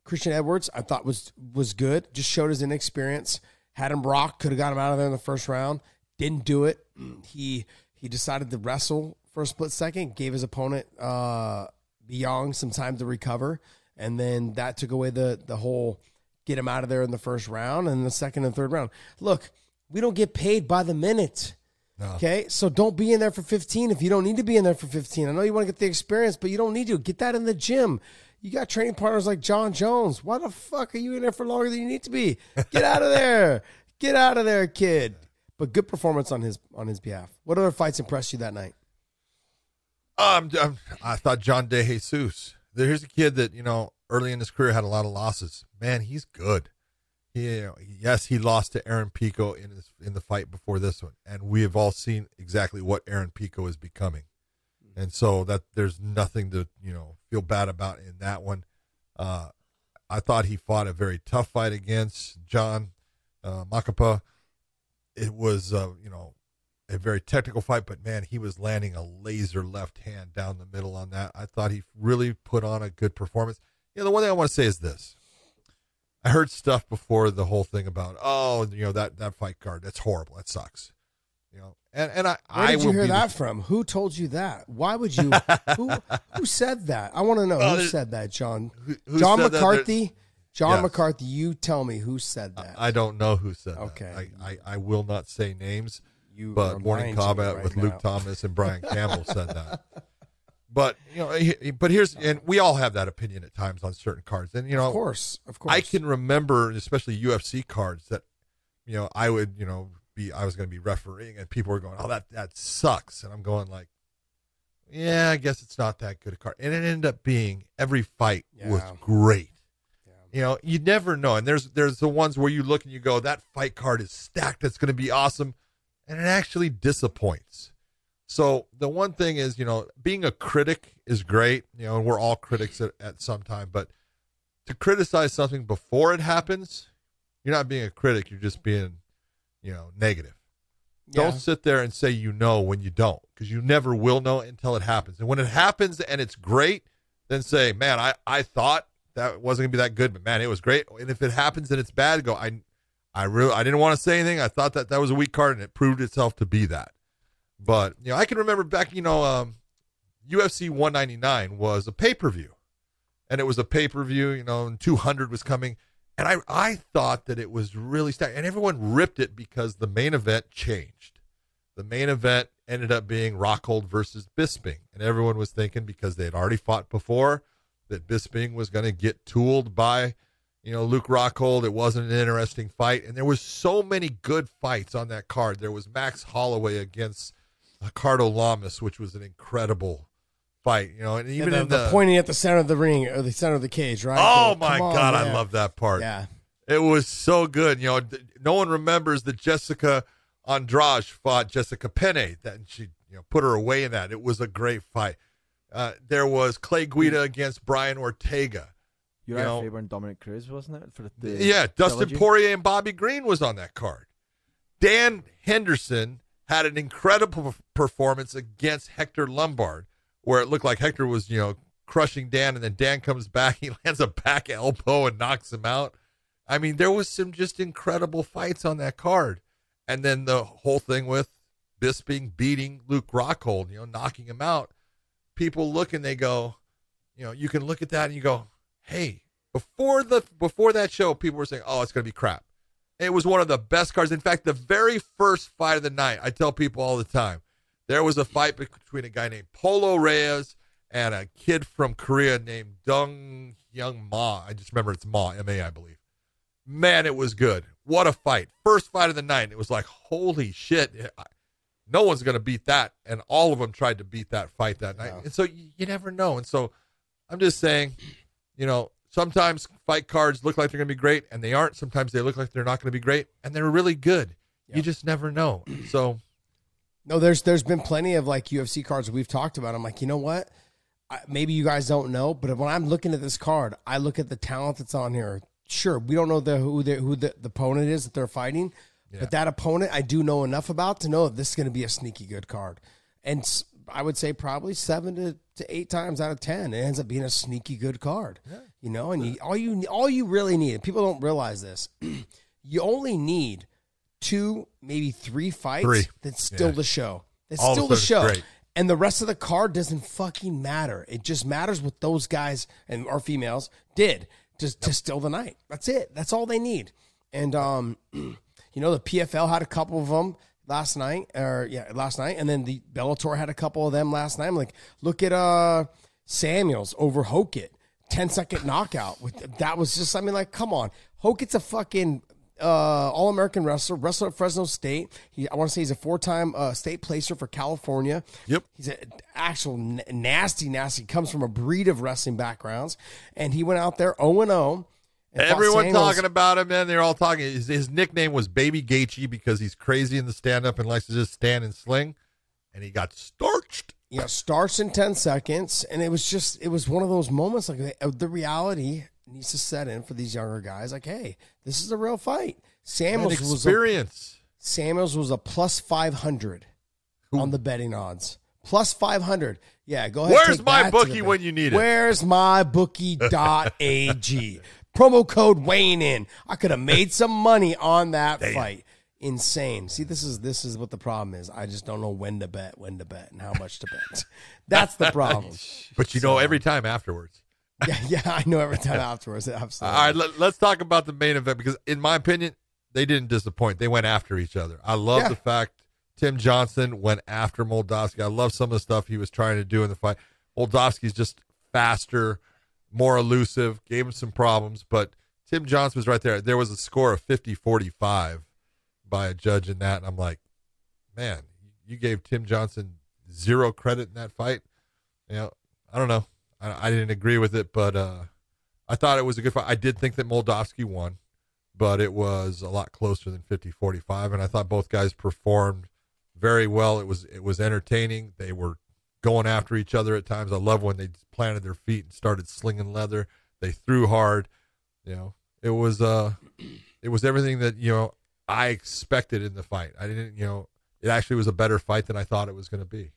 Christian Edwards, I thought was was good. Just showed his inexperience. Had him rock, could have got him out of there in the first round. Didn't do it. He he decided to wrestle for a split second. Gave his opponent uh, Young some time to recover, and then that took away the the whole get him out of there in the first round and the second and third round. Look, we don't get paid by the minute. No. Okay, so don't be in there for 15 if you don't need to be in there for 15. I know you want to get the experience, but you don't need to. Get that in the gym. You got training partners like Jon Jones. Why the fuck are you in there for longer than you need to be? Get out of there. Get out of there, kid. But good performance on his on his behalf. What other fights impressed you that night? Um, I'm- I thought John De Jesus. There's a kid that you know early in his career had a lot of losses. Man, he's good. he, yes, he lost to Aaron Pico in his, in the fight before this one, and we have all seen exactly what Aaron Pico is becoming, and so that there's nothing to you know feel bad about in that one. Uh, I thought he fought a very tough fight against John uh, Makapa. It was uh, you know a very technical fight, but man, he was landing a laser left hand down the middle on that. I thought he really put on a good performance. You know, the one thing I want to say is this. I heard stuff before the whole thing about, oh, you know, that, that fight card, that's horrible. That sucks. You know, and, and I, Where I did you hear that from? Who told you that? Why would you? who who said that? I want to know Oh, who said that. John Who- who John? McCarthy. John Yes. McCarthy. You tell me who said that. I don't know who said Okay. that. I, I, I will not say names. You but Morning lying to me Combat right with now. Luke Thomas and Brian Campbell said that. But you know, but here's and we all have that opinion at times on certain cards, and you know, Of course, of course. I can remember, especially UFC cards, that you know I would you know be I was going to be refereeing, and people were going, "Oh, that that sucks," and I'm going like, "Yeah, I guess it's not that good a card," and it ended up being every fight was great. You know, you never know, and there's there's the ones where you look and you go, "That fight card is stacked. It's going to be awesome," and it actually disappoints. So the one thing is, you know, being a critic is great, you know, and we're all critics at, at some time, but to criticize something before it happens, you're not being a critic, you're just being, you know, negative. Yeah. Don't sit there and say you know when you don't, because you never will know until it happens. And when it happens and it's great, then say, man, I, I thought that wasn't gonna be that good, but man, it was great. And if it happens and it's bad, go, I I really I didn't want to say anything. I thought that that was a weak card and it proved itself to be that. But you know, I can remember back, you know, um, UFC 199 was a pay per view, and it was a pay per view. You know, and 200 was coming, and I I thought that it was really stacked, and everyone ripped it because the main event changed. The main event ended up being Rockhold versus Bisping, and everyone was thinking because they had already fought before that Bisping was going to get tooled by you know, Luke Rockhold. It wasn't an interesting fight, and there was so many good fights on that card. There was Max Holloway against Ricardo Lamas, which was an incredible fight. You know, and even the, the the, pointing at the center of the ring or the center of the cage, right? oh Go, my on, god, I love that part. Yeah, It was so good. You know, no one remembers that Jessica Andrade fought Jessica Penne. That she you know put her away in that. It was a great fight. Uh, there was Clay Guida against Brian Ortega. Uriah know- Faber and Dominick Cruz, wasn't it? For the, the Yeah, Dustin trilogy? Poirier and Bobby Green was on that card. Dan Henderson had an incredible performance against Hector Lombard, where it looked like Hector was, you know, crushing Dan, and then Dan comes back, he lands a back elbow and knocks him out. I mean, there was some just incredible fights on that card, and then the whole thing with Bisping beating Luke Rockhold, you know, knocking him out. People look and they go, you know, you can look at that and you go, hey, before the before that show, people were saying, "Oh, it's going to be crap." It was one of the best cards. In fact, the very first fight of the night, I tell people all the time, there was a fight between a guy named Polo Reyes and a kid from Korea named Dong Hyun Ma. I just remember it's Ma, M A, I believe. Man, it was good. What a fight! First fight of the night. It was like, holy shit! No one's going to beat that, and all of them tried to beat that fight that night. Yeah. And so you, you never know. And so I'm just saying, you know, sometimes fight cards look like they're going to be great and they aren't. Sometimes they look like they're not going to be great and they're really good. Yeah. You just never know. So, No, there's there's been plenty of like UFC cards we've talked about. I'm like, you know what? I, maybe you guys don't know, but when I'm looking at this card, I look at the talent that's on here. Sure, we don't know the who the who the, the opponent is that they're fighting, Yeah. but that opponent I do know enough about to know that this is going to be a sneaky good card. And I would say probably seven to, to eight times out of ten, it ends up being a sneaky good card. You know, and you, all you all you really need, people don't realize this, you only need two, maybe three fights Three. that's still Yeah. the show. It's All still the show. And the rest of the card doesn't fucking matter. It just matters what those guys and our females did to, to still the night. That's it. That's all they need. And um, you know, the PFL had a couple of them last night, or yeah, last night, and then the Bellator had a couple of them last night. I'm like, look at uh Samuels over Hokit, 10 second knockout. With that was just, I mean, like, come on, Hokit's a fucking uh, All American wrestler, wrestler at Fresno State. He, I want to say he's a four time uh, state placer for California. Yep. He's an actual n- nasty, nasty. Comes from a breed of wrestling backgrounds, and he went out there zero and zero, and Everyone Samuels. talking about him, man. They're all talking. His, his nickname was Baby Gaethje because he's crazy in the stand up and likes to just stand and sling. And he got starched. you know, starts in 10 seconds. And it was just, it was one of those moments like uh, the reality needs to set in for these younger guys. Like, hey, this is a real fight. Samuels was a, experience. Samuels was a plus 500 on the betting odds. Plus 500. Yeah, go ahead. Where's take my bookie when you need it? Where's my bookie.ag? Promo code Wayne in. I could have made some money on that fight. Insane. See, this is this is what the problem is. I just don't know when to bet, when to bet, and how much to bet. That's the problem. But you know, every time afterwards. yeah, yeah, I know every time afterwards. Absolutely. All right, let, us talk about the main event because, in my opinion, they didn't disappoint. They went after each other. I love Yeah. the fact Tim Johnson went after Moldavsky. I love some of the stuff he was trying to do in the fight. Moldavsky's just faster, more elusive, gave him some problems, but Tim Johnson was right there. There was a score of 50 45 by a judge in that. And I'm like, man, you gave Tim Johnson zero credit in that fight. You know, I don't know. I, I didn't agree with it, but uh, I thought it was a good fight. I did think that Moldavsky won, but it was a lot closer than 50-45, and I thought both guys performed very well. It was it was entertaining. They were going after each other at times. I love when they planted their feet and started slinging leather. They threw hard. You know, it was uh, it was everything that you know I expected in the fight. I didn't, you know, it actually was a better fight than I thought it was going to be.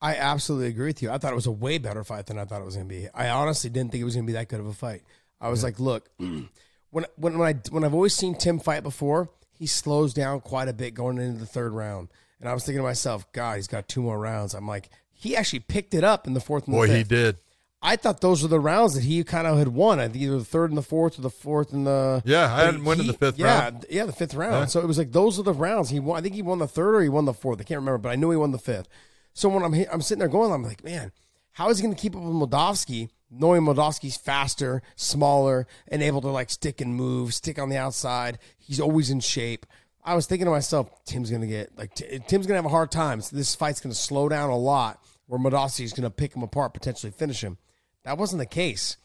I absolutely agree with you. I thought it was a way better fight than I thought it was going to be. I honestly didn't think it was going to be that good of a fight. I was like, look, when when when I when I've always seen Tim fight before, he slows down quite a bit going into the third round. And I was thinking to myself, God, he's got two more rounds. I'm like, he actually picked it up in the fourth and the Boy, fifth. he did. I thought those were the rounds that he kind of had won. I think either the third and the fourth or the fourth and the Yeah, I hadn't won in the fifth yeah, round. Yeah, the fifth round. Yeah. So it was like those are the rounds he won. I think he won the third or he won the fourth. I can't remember, but I knew he won the fifth. So when I'm I'm sitting there going, I'm like, man, how is he going to keep up with Moldavsky, knowing Moldavsky's faster, smaller, and able to like stick and move, stick on the outside. He's always in shape. I was thinking to myself, Tim's going to get like T- Tim's going to have a hard time. So this fight's going to slow down a lot, where Moldavsky's going to pick him apart, potentially finish him. That wasn't the case.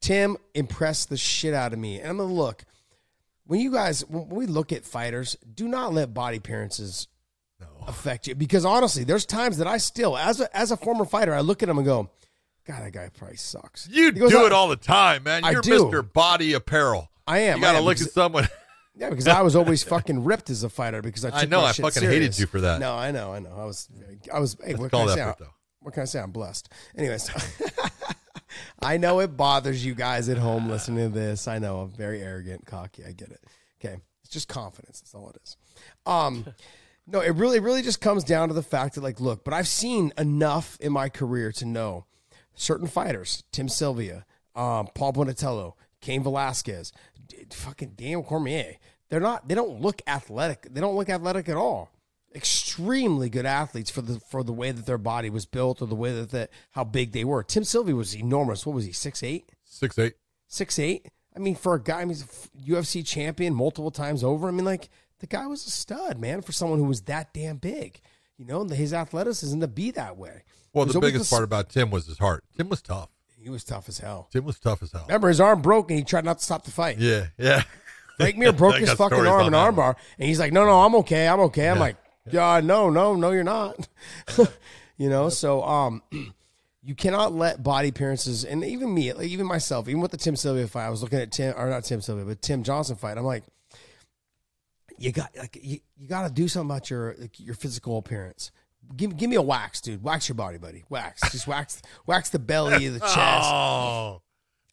Tim impressed the shit out of me. And I'm gonna look when you guys when we look at fighters, do not let body appearances affect you. Because honestly, there's times that I still, as a as a former fighter, I look at him and go, God, that guy probably sucks. You goes, do it all the time, man. I You're do. Mr. Body Apparel. I am. You got to look at someone. Yeah, because I was always fucking ripped as a fighter because I. Took I know, my I shit fucking serious. hated you for that. No, I know, I know. I was, I was. Hey, what can I say? effort, though. What can I say? I'm blessed. Anyways, I know it bothers you guys at home listening to this. I know I'm very arrogant, cocky. I get it. Okay, it's just confidence. That's all it is. Um, no, it really, really just comes down to the fact that, like, look, but I've seen enough in my career to know certain fighters, Tim Sylvia, um, Paul Buentello, Cain Velasquez, fucking Daniel Cormier. They're not. They don't look athletic. They don't look athletic at all. Extremely good athletes for the for the way that their body was built or the way that the, how big they were. Tim Sylvia was enormous. What was he? Six eight, Six eight. Six eight. I mean, for a guy, I mean, he's UFC champion multiple times over. I mean, like the guy was a stud, man, for someone who was that damn big. You know, his athleticism to be that way. Well, the biggest part about Tim was his heart. Tim was tough. He was tough as hell. Tim was tough as hell. Remember, his arm broke and he tried not to stop the fight. Yeah, yeah. Frank Mir broke his fucking arm in armbar, and he's like, "No, no, I'm okay, I'm okay." I'm Yeah. like, "God, no, no, no, you're not." you know, so um, you cannot let body appearances, and even me, like even myself, even with the Tim Sylvia fight, I was looking at Tim or not Tim Sylvia, but Tim Johnson fight. I'm like, you got like you, you got to do something about your like, your physical appearance. Give, give me a wax, dude. Wax your body, buddy. Wax. Just wax wax the belly, the chest. Oh,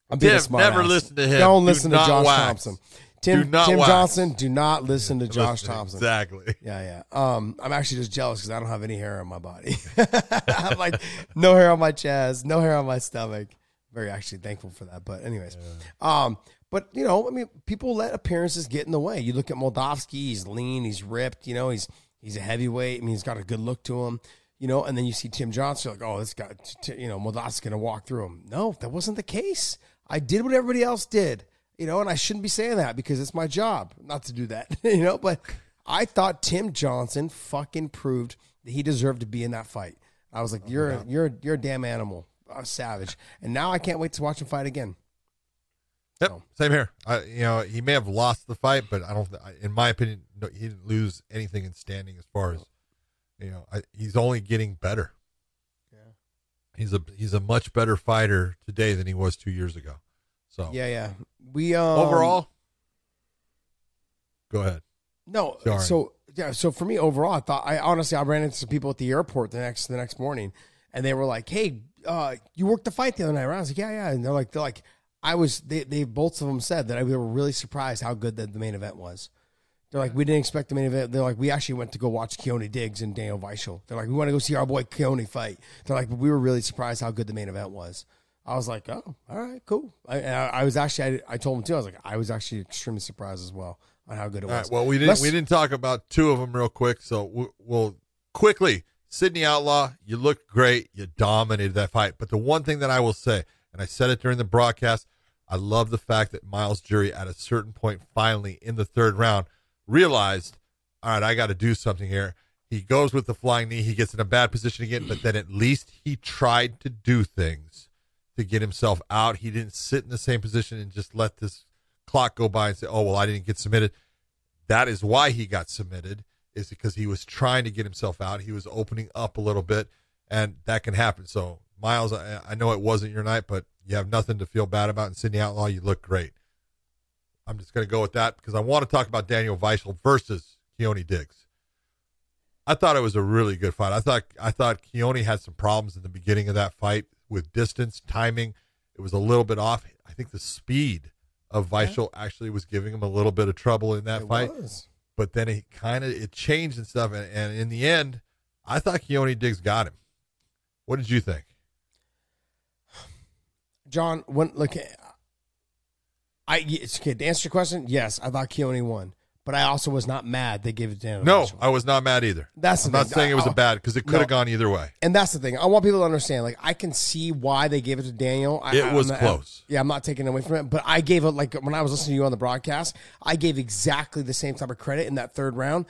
I'm being a Tim, smart never ass. listen to him. Don't Do listen to Josh wax. Thomson. Tim, Tim wax. Johnson, do not listen to Josh listen, Thomson. Exactly. Yeah, yeah. Um, I'm actually just jealous because I don't have any hair on my body. I'm like no hair on my chest, no hair on my stomach. Very actually thankful for that. But anyways, um, but you know, I mean, people let appearances get in the way. You look at Moldavsky; he's lean, he's ripped. You know, he's he's a heavyweight. I mean, he's got a good look to him. You know, and then you see Tim Johnson, you're like, oh, this guy, t- t- you know, Moldavsky's gonna walk through him. No, that wasn't the case. I did what everybody else did. You know, and I shouldn't be saying that because it's my job not to do that. you know, but I thought Tim Johnson fucking proved that he deserved to be in that fight. I was like, oh you're you're you're a damn animal, a savage. And now I can't wait to watch him fight again. Yep, So, same here. I, you know, he may have lost the fight, but I don't. In my opinion, no, he didn't lose anything in standing. As far as you know, I, he's only getting better. Yeah. he's a he's a much better fighter today than he was two years ago. So yeah, yeah. We um, overall, go ahead. No, Sorry. so yeah, so for me overall, I thought I honestly I ran into some people at the airport the next the next morning, and they were like, "Hey, uh, you worked the fight the other night?" right?" I was like, "Yeah, yeah," and they're like, "They're like, I was." They they both of them said that I, we were really surprised how good the, the main event was. They're like, we didn't expect the main event. They're like, we actually went to go watch Keoni Diggs and Daniel Weichel. They're like, we want to go see our boy Keoni fight. They're like, but we were really surprised how good the main event was. I was like, oh, all right, cool. I, I was actually, I, I told him too. I was like, I was actually extremely surprised as well on how good it All was. right. Well, we didn't Let's- we didn't talk about two of them real quick, so we'll, we'll quickly. Sidney Outlaw, you looked great. You dominated that fight. But the one thing that I will say, and I said it during the broadcast, I love the fact that Myles Jury, at a certain point, finally in the third round, realized, all right, I got to do something here. He goes with the flying knee. He gets in a bad position again, but then at least he tried to do things to get himself out. He didn't sit in the same position and just let this clock go by and say, "Oh well, I didn't get submitted." That is why he got submitted, is because he was trying to get himself out. He was opening up a little bit, and that can happen. So, Myles, I, I know it wasn't your night, but you have nothing to feel bad about. In Sidney Outlaw, you look great. I'm just going to go with that because I want to talk about Daniel Weichel versus Keoni Diggs. I thought it was a really good fight. I thought I thought Keoni had some problems in the beginning of that fight with distance, timing. It was a little bit off. I think the speed of Weichel actually was giving him a little bit of trouble in that It fight. was. But then it kind of it changed and stuff, and, and in the end, I thought Keoni Diggs got him. What did you think? John, when look, I it's okay. To answer your question, yes, I thought Keoni won, but I also was not mad they gave it to Daniel. No, I was not mad either. That's the I'm not thing. saying it was I- a oh, bad because it could No. have gone either way. and that's the thing. I want people to understand. Like, I can see why they gave it to Daniel. I, It I- was not- close. yeah, I'm not taking away from it, but I gave it like when I was listening to you on the broadcast, I gave exactly the same type of credit in that third round.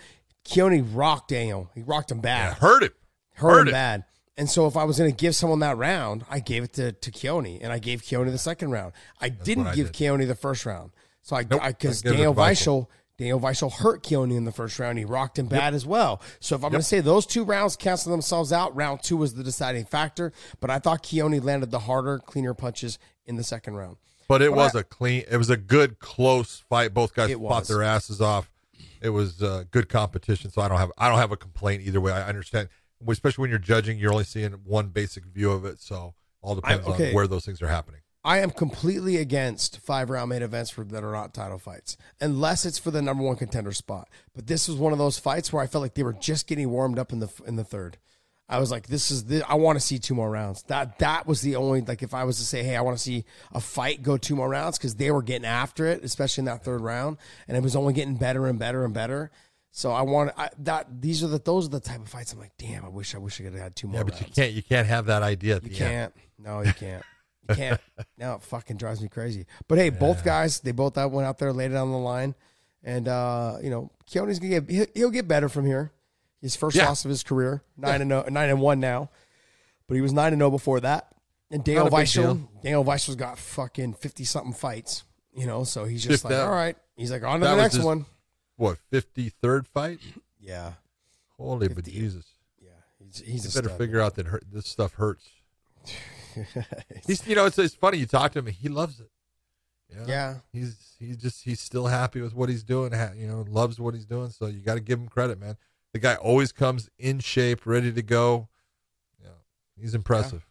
Keoni rocked Daniel. He rocked him bad. Yeah, hurt him. hurt, Hurt him it. bad. And so if I was going to give someone that round, I gave it to, to Keoni, and I gave Keoni the second round. I didn't what I give did. Keoni the first round. So I because it Daniel Weichel. Daniel Weichel hurt Keoni in the first round. He rocked him bad as well. So if I'm going to say those two rounds cancel themselves out, round two was the deciding factor. But I thought Keoni landed the harder, cleaner punches in the second round. But it But was I- a clean. It was a good close fight. Both guys fought was. their asses off. It was uh, good competition. So I don't have I don't have a complaint either way. I understand, especially when you're judging, you're only seeing one basic view of it. So all depends okay. on where those things are happening. I am completely against five round main events for, that are not title fights, unless it's for the number one contender spot. But this was one of those fights where I felt like they were just getting warmed up in the in the third. I was like, this is the, I want to see two more rounds. That that was the only like if I was to say, hey, I want to see a fight go two more rounds because they were getting after it, especially in that third round, and it was only getting better and better and better. So I want I, that. These are the those are the type of fights I'm like, damn, I wish I wish I could have had two more. Yeah, but you can't you can't have that idea at You can't. No, you can't. You can't. now it fucking drives me crazy. But hey, both guys, they both out went out there, laid it on the line, and uh, you know, Keoni's gonna get he'll, he'll get better from here. His first Yeah. loss of his career, nine and oh, nine and one now, but he was nine and zero before that. And Daniel Not a big deal. Weichel, Daniel Weichel's got fucking fifty something fights, you know, so he's just Shift like, out. all right, he's like on to That the next his- one. What fifty third fight? Yeah, Holy but Jesus! yeah, he's he's You better stud. figure out that hurt, this stuff hurts. He's you know it's it's funny you talk to him he loves it. Yeah. Yeah. He's he's just he's still happy with what he's doing. ha- You know, loves what he's doing. So you got to give him credit, man. The guy always comes in shape, ready to go. Yeah, he's impressive.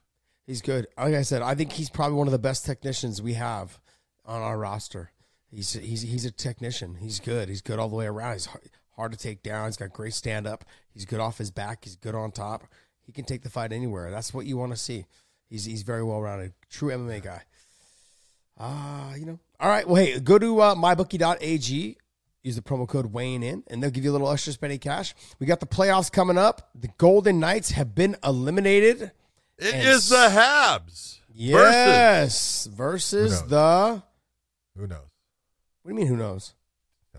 He's good. Like I said, I think he's probably one of the best technicians we have on our roster. He's he's he's a technician. He's good. He's good all the way around. He's hard, hard to take down. He's got great stand up. He's good off his back. He's good on top. He can take the fight anywhere. That's what you want to see. He's he's very well rounded. True MMA guy. Ah, you know. All right. Well, hey, go to uh, mybookie.ag. Use the promo code Wayne in, and they'll give you a little extra spending cash. We got the playoffs coming up. The Golden Knights have been eliminated. It is the Habs. Versus Yes, versus Who the. who knows? What do you mean? Who knows?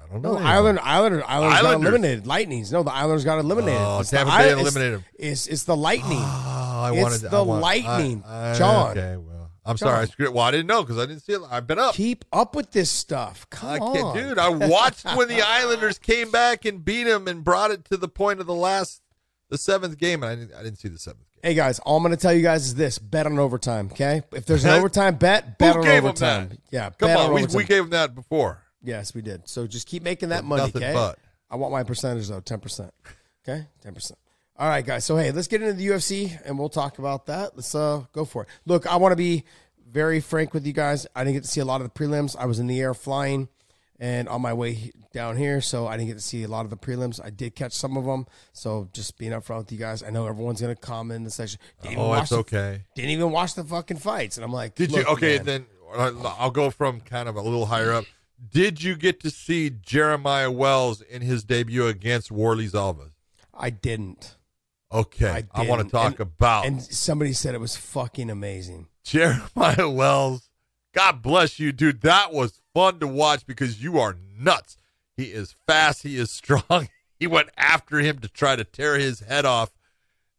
I don't know. the Islander, Islander, Islanders got Islanders. eliminated. Lightnings. No, the Islanders got eliminated. Oh, It's the Tampa Bay Isle- it's- eliminated 'em. It's, it's the Lightning. Oh, I It's wanted the I want- Lightning, I- I- John. Okay, well, I'm sorry, I John. screwed. Well, I didn't know because I didn't see it. I've been up. Keep up with this stuff. Come I on, dude. I watched when the Islanders came back and beat them and brought it to the point of the last, the seventh game, and I didn't, I didn't see the seventh game. Hey guys, all I'm going to tell you guys is this: bet on overtime. Okay, if there's an overtime bet, bet Who on gave overtime. that? Yeah, Come bet on, we, we gave them that before. Yes, we did. So just keep making that money, Nothing okay? but. I want my percentage though, ten percent. Okay, ten percent. All right, guys. So hey, let's get into the UFC and we'll talk about that. Let's uh go for it. Look, I want to be very frank with you guys. I didn't get to see a lot of the prelims. I was in the air flying and on my way down here, so I didn't get to see a lot of the prelims. I did catch some of them. So just being upfront with you guys, I know everyone's gonna comment in the section. Didn't Oh, it's the- okay. Didn't even watch the fucking fights, and I'm like, Did you? Okay, man, then uh, I'll go from kind of a little higher up. Did you get to see Jeremiah Wells in his debut against Warley Alves? I didn't. Okay, I I, want to talk And- about And somebody said it was fucking amazing. Jeremiah Wells. God bless you, dude. That was fun to watch because you are nuts. He is fast. He is strong. He went after him to try to tear his head off.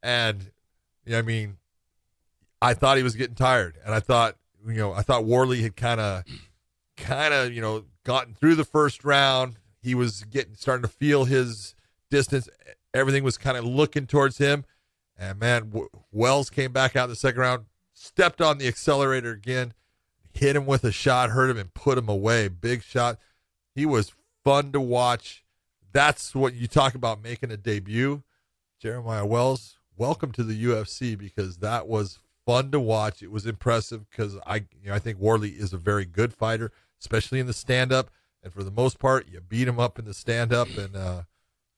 And, I mean, I thought he was getting tired. And I thought, you know, I thought Warley had kind of, kind of, you know, gotten through the first round. He was getting, starting to feel his distance. Everything was kind of looking towards him. And man, w- Wells came back out in the second round, stepped on the accelerator again, hit him with a shot, hurt him, and put him away. Big shot. He was fun to watch. That's what you talk about making a debut. Jeremiah Wells, welcome to the UFC because that was fun to watch. It was impressive because I, you know, I think Warley is a very good fighter, especially in the stand up. And for the most part, you beat him up in the stand up, and uh,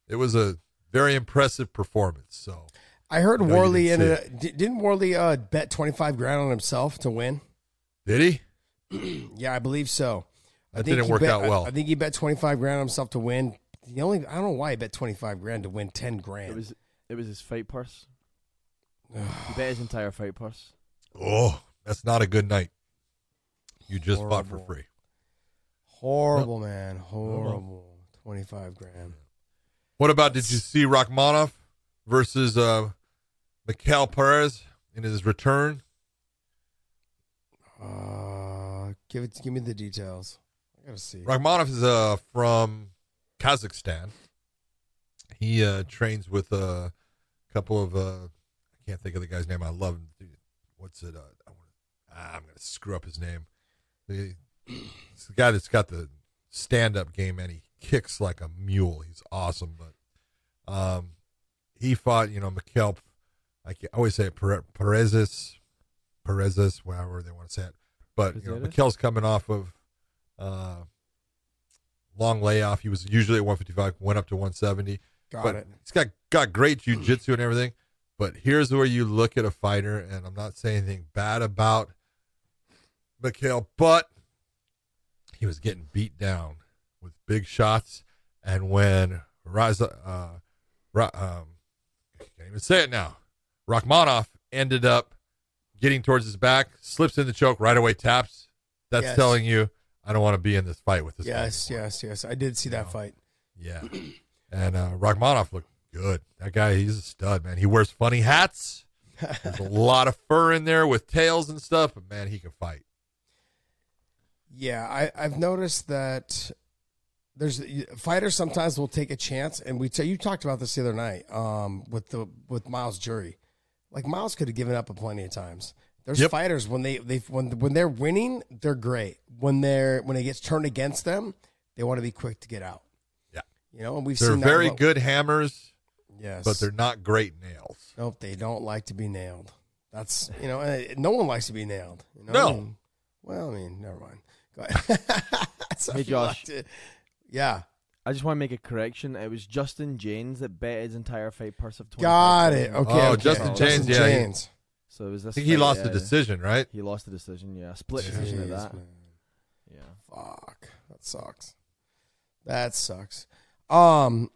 it was a very impressive performance. So. I heard I Warley didn't ended. see didn't Warley uh, bet twenty five grand on himself to win? Did he? Yeah, I believe so. I That think didn't he work bet- out well. I, I think he bet twenty five grand on himself to win. The only I don't know why he bet twenty five grand to win ten grand. It was it was his fight purse. he bet his entire fight purse. Oh, that's not a good night. You just fought for free. horrible, man. Horrible. Twenty five grand. What about did you see Rakhmonov versus uh, Mikhail Perez in his return? Uh, give it. Give me the details. I gotta see. Rakhmonov is uh, from Kazakhstan. He uh, trains with a couple of uh, I can't think of the guy's name. I love him. What's it? Uh, I wanna, ah, I'm gonna screw up his name. The, it's the guy that's got the stand-up game and he kicks like a mule. He's awesome, but um, he fought. You know, Mikhail. I, always say it, Pere- Perez's, Perez's, however they want to say it. But you know, Perez's? Mikhail's coming off of uh, long layoff. He was usually at 155, went up to 170. Got but it. he's got got great jujitsu and everything. But here's where you look at a fighter, and I'm not saying anything bad about Mikhail, but he was getting beat down with big shots. And when Raza, uh, Ra, um, I can't even say it now, Rakhmonov ended up getting towards his back, slips in the choke, right away taps. That's Yes. telling you I don't want to be in this fight with this. guy Yes, yes, yes. I did see that No. fight. Yeah. And uh, Rakhmonov looked good. That guy, he's a stud, man. He wears funny hats. There's a lot of fur in there with tails and stuff, but man, he can fight. Yeah, I, I've noticed that there's fighters sometimes will take a chance, and we t- you talked about this the other night um, with the with Myles Jury. Like Myles could have given up a plenty of times. There's Yep. fighters when they they when when they're winning, they're great. When they're when it gets turned against them, they want to be quick to get out. Yeah. you know, and we've They're seen that very a good hammers, Yes, but they're not great nails. nope. They don't like to be nailed. That's you know, and no one likes to be nailed. You know? No. And- well, I mean, never mind. Go ahead. So Hey, if like Josh. to- yeah. I just want to make a correction. It was Justin James that bet his entire fight purse of twenty. Got it. Okay. Oh, okay. Justin James, yeah, he- James. So it was this. I think he lost yeah, the decision, right? He lost the decision. Yeah, split decision at Jeez, that. man. Yeah. Fuck. That sucks. That sucks. Um,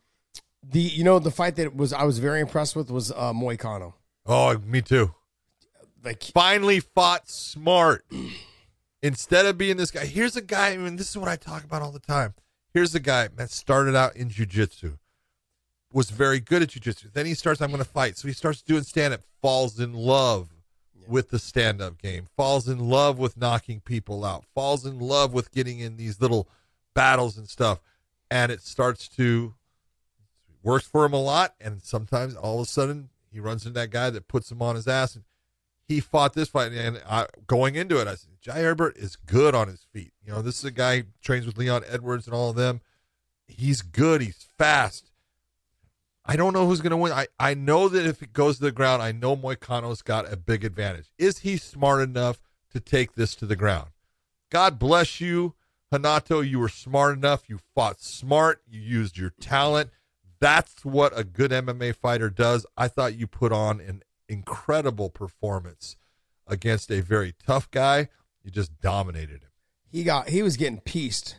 the you know the fight that was I was very impressed with was uh, Moicano. Oh, me too. Like Finally fought smart. Instead of being this guy, here's a guy, I mean, this is what I talk about all the time. Here's a guy that started out in jujitsu, was very good at jujitsu. Then he starts, I'm going to fight. So he starts doing stand up, falls in love with the stand up game, falls in love with knocking people out, falls in love with getting in these little battles and stuff. And it starts to works for him a lot. And sometimes all of a sudden he runs into that guy that puts him on his ass. And he fought this fight. And I, going into it, I said, Jai Herbert is good on his feet. You know, this is a guy trains with Leon Edwards and all of them. He's good. He's fast. I don't know who's going to win. I, I know that if it goes to the ground, I know Moicano's got a big advantage. Is he smart enough to take this to the ground? God bless you, Hanato. You were smart enough. You fought smart. You used your talent. That's what a good MMA fighter does. I thought you put on an incredible performance against a very tough guy. You just dominated him. He got he was getting pieced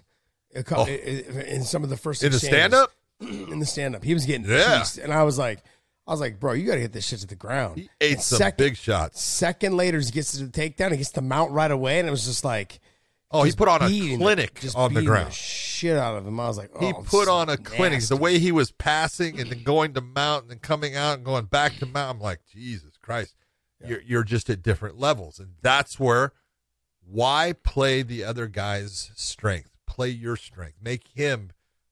Oh. in some of the first In the stand up, in the stand up. He was getting Yeah. pieced, and I was like, I was like, bro, you got to get this shit to the ground. he ate And some sec- big shots. Second later, he gets to the takedown. He gets the mount right away, and it was just like, Oh, he put on a beating- clinic just on the beating ground. shit out of him. I was like, oh, he I'm put so on a clinic. nasty. The way he was passing and then going to mount and then coming out and going back to mount. I'm like, Jesus Christ, you're you're just at different levels, and that's where why play the other guy's strength? Play your strength. Make him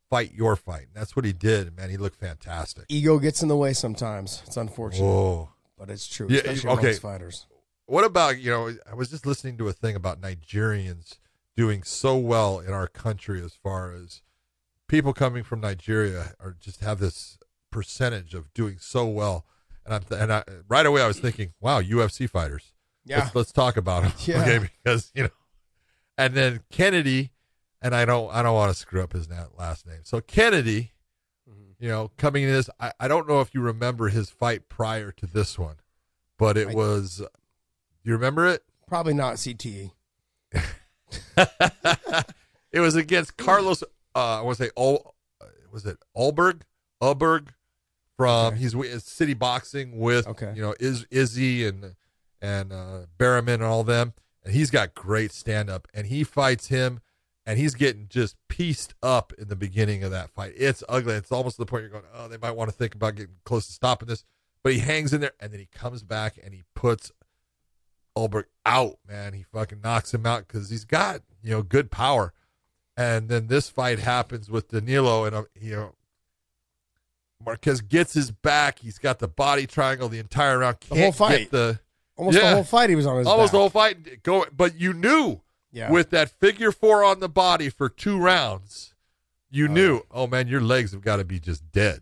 fight your fight. And that's what he did. Man, he looked fantastic. ego gets in the way sometimes. It's unfortunate, Whoa. but it's true. Yeah, especially okay. fighters. What about you know? I was just listening to a thing about Nigerians doing so well in our country as far as people coming from Nigeria are just have this percentage of doing so well. And I'm and I, right away I was thinking, wow, UFC fighters. Yeah, Let's, let's talk about them. Yeah. Okay, because you know, and then Kennedy, and I don't I don't want to screw up his last name. So Kennedy, Mm-hmm. you know, coming in this, I, I don't know if you remember his fight prior to this one, but it I- was. You remember it? probably not CTE. it was against Carlos. Uh, I want to say, Ol, was it Ulberg? Ulberg from Okay. he's with City Boxing with Okay. you know Iz, Izzy and and uh, Berriman and all them, and he's got great stand up, and he fights him, and he's getting just pieced up in the beginning of that fight. It's ugly. It's almost to the point you're going, oh, they might want to think about getting close to stopping this, but he hangs in there, and then he comes back and he puts Ulberg out, man. He fucking knocks him out because he's got, you know, good power. And then this fight happens with Danilo, and, uh, you know, Marques gets his back. He's got the body triangle the entire round. Can't whole fight. The, Almost Yeah. the whole fight, he was on his almost back. the whole fight. Go, but you knew yeah. with that figure four on the body for two rounds, you Oh, knew, oh man, your legs have got to be just dead.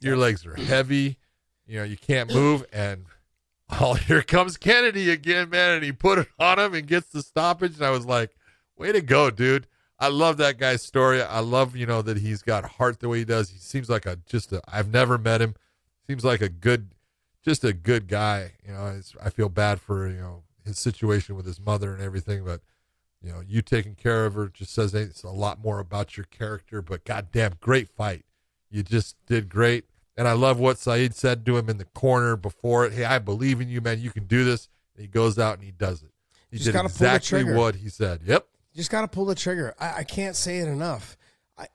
Your legs are heavy. You know, you can't move. And oh, here comes Kennedy again, man. And he put it on him and gets the stoppage. And I was like, way to go, dude. I love that guy's story. I love, you know, that he's got heart the way he does. He seems like a just a, I've never met him. Seems like a good, just a good guy. You know, I feel bad for, you know, his situation with his mother and everything, but you know, you taking care of her just says it's a lot more about your character. But goddamn, great fight. You just did great. And I love what Saeed said to him in the corner before it. Hey, I believe in you, man. You can do this. And he goes out and he does it. He Just did gotta pull the exactly what he said. Yep. You just got to pull the trigger. I, I can't say it enough. I,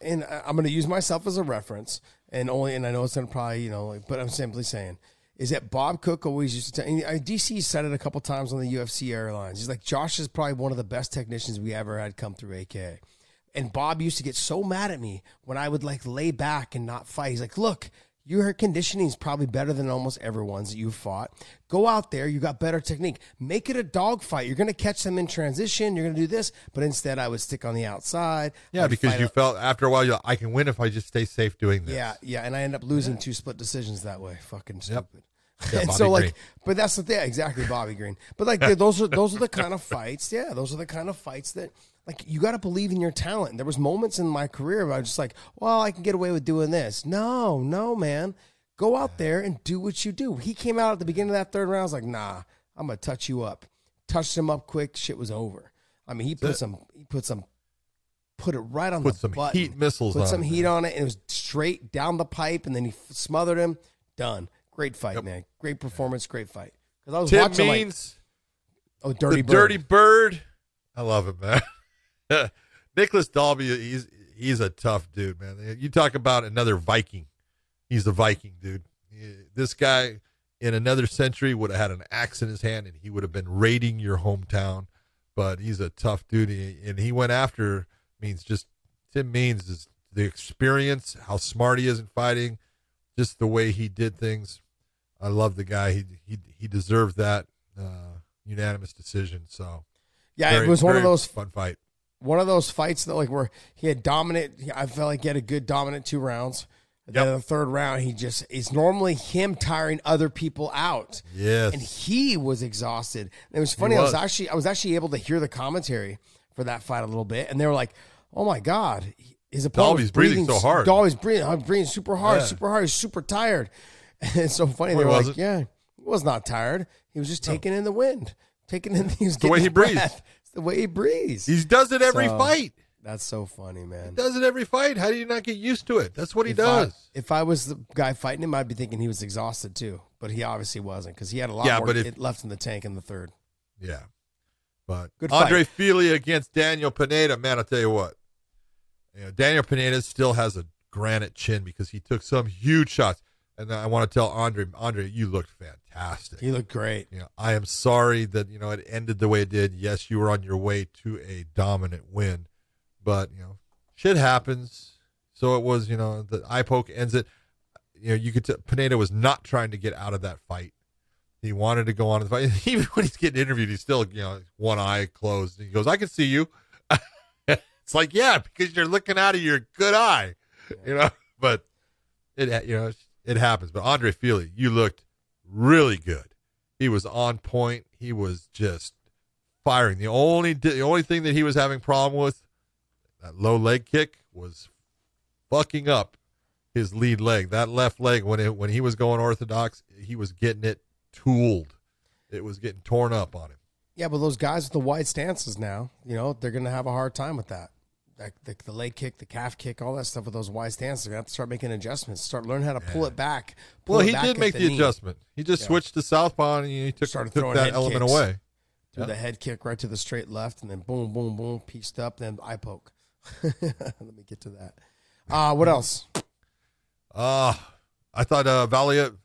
and I'm going to use myself as a reference, and only, and I know it's going to probably, you know, like, but I'm simply saying is that Bob Cook always used to tell. and, uh, DC said it a couple times on the UFC airlines. He's like, Josh is probably one of the best technicians we ever had come through AK. And Bob used to get so mad at me when I would like lay back and not fight. He's like, look, your conditioning is probably better than almost everyone's that you've fought. Go out there, you got better technique. Make it a dog fight. You're going to catch them in transition. You're going to do this. But instead, I would stick on the outside. Yeah, I'd because you a- felt after a while, you're like, I can win if I just stay safe doing this. Yeah, yeah, and I end up losing two split decisions that way. Fucking stupid. Yeah, and Bobby so like, Green. but that's the thing, exactly, Bobby Green. But like, those are those are the kind of fights. Yeah, those are the kind of fights that like you got to believe in your talent. There was moments in my career where I was just like, well, I can get away with doing this. No, no, man, go out there and do what you do. He came out at the beginning of that third round. I was like, nah, I'm gonna touch you up. Touched him up quick. Shit was over. I mean, he put some, he put some, put it right on Put the some button heat missiles put on some heat man. on it, and it was straight down the pipe, and then he f- smothered him. Done. Great fight, man. Great performance. Great fight. Because I was Tim watching like, Means, oh, dirty the bird. Dirty Bird. I love it, man. Nicolas Dalby, he's he's a tough dude, man. You talk about another Viking. He's a Viking, dude. This guy, in another century would have had an axe in his hand and he would have been raiding your hometown. But he's a tough dude, and he went after means just Tim Means is the experience, how smart he is in fighting, just the way he did things. I love the guy. He he he deserved that uh, unanimous decision. So Yeah, very- it was one of those fun fight. One of those fights that like where he had dominant. I felt like he had a good dominant two rounds. Then Yep. the third round, he just it's normally him tiring other people out. Yes. and he was exhausted. And it was funny. I was. was actually I was actually able to hear the commentary for that fight a little bit, and they were like, "Oh my god, his opponent Dalby's was breathing so hard. Dalby's breathing, I'm uh, breathing super hard, Yeah. super hard. He's super tired." And it's so funny. No, they he were like, wasn't. "Yeah, he was not tired. He was just oh. taking in the wind, taking in he was the way he his breathes. breath. It's the way he breathes. He does it every So- fight. That's so funny, man. Does it every fight. How do you not get used to it? That's what he if does. I, if I was the guy fighting him, I'd be thinking he was exhausted too. But he obviously wasn't because he had a lot Yeah, more but if- left in the tank in the third. Yeah. But Good Andre fight. Fili against Daniel Pineda, man, I'll tell you what. You know, Daniel Pineda still has a granite chin because he took some huge shots. And I want to tell Andre, Andre, you looked fantastic. You looked great. You know, I am sorry that you know it ended the way it did. Yes, you were on your way to a dominant win, but you know, shit happens. So it was, you know, the eye poke ends it. You know, you could t- Pineda was not trying to get out of that fight. He wanted to go on the fight. Even when he's getting interviewed, he's still, you know, one eye closed. He goes, "I can see you." it's like, yeah, because you're looking out of your good eye, you know. But it, you know, it happens. But Andre Fili, you looked really good. He was on point. He was just firing. The only the only thing that he was having problem with that low leg kick was fucking up his lead leg. That left leg when it when he was going orthodox, he was getting it tooled. It was getting torn up on him. Yeah, but those guys with the wide stances now, you know, they're going to have a hard time with that. Like the, the leg kick, the calf kick, all that stuff with those wide stances. To have to start making adjustments, start learning how to pull it back. pull Well, it he back did make the, knee, adjustment. He just Yeah. switched to southpaw and he took, Started took throwing that element away. Do Yeah. the head kick right to the straight left, and then boom, boom, boom, pieced up, then eye poke. Let me get to that. Uh, what else? Uh, I thought uh, Valiev,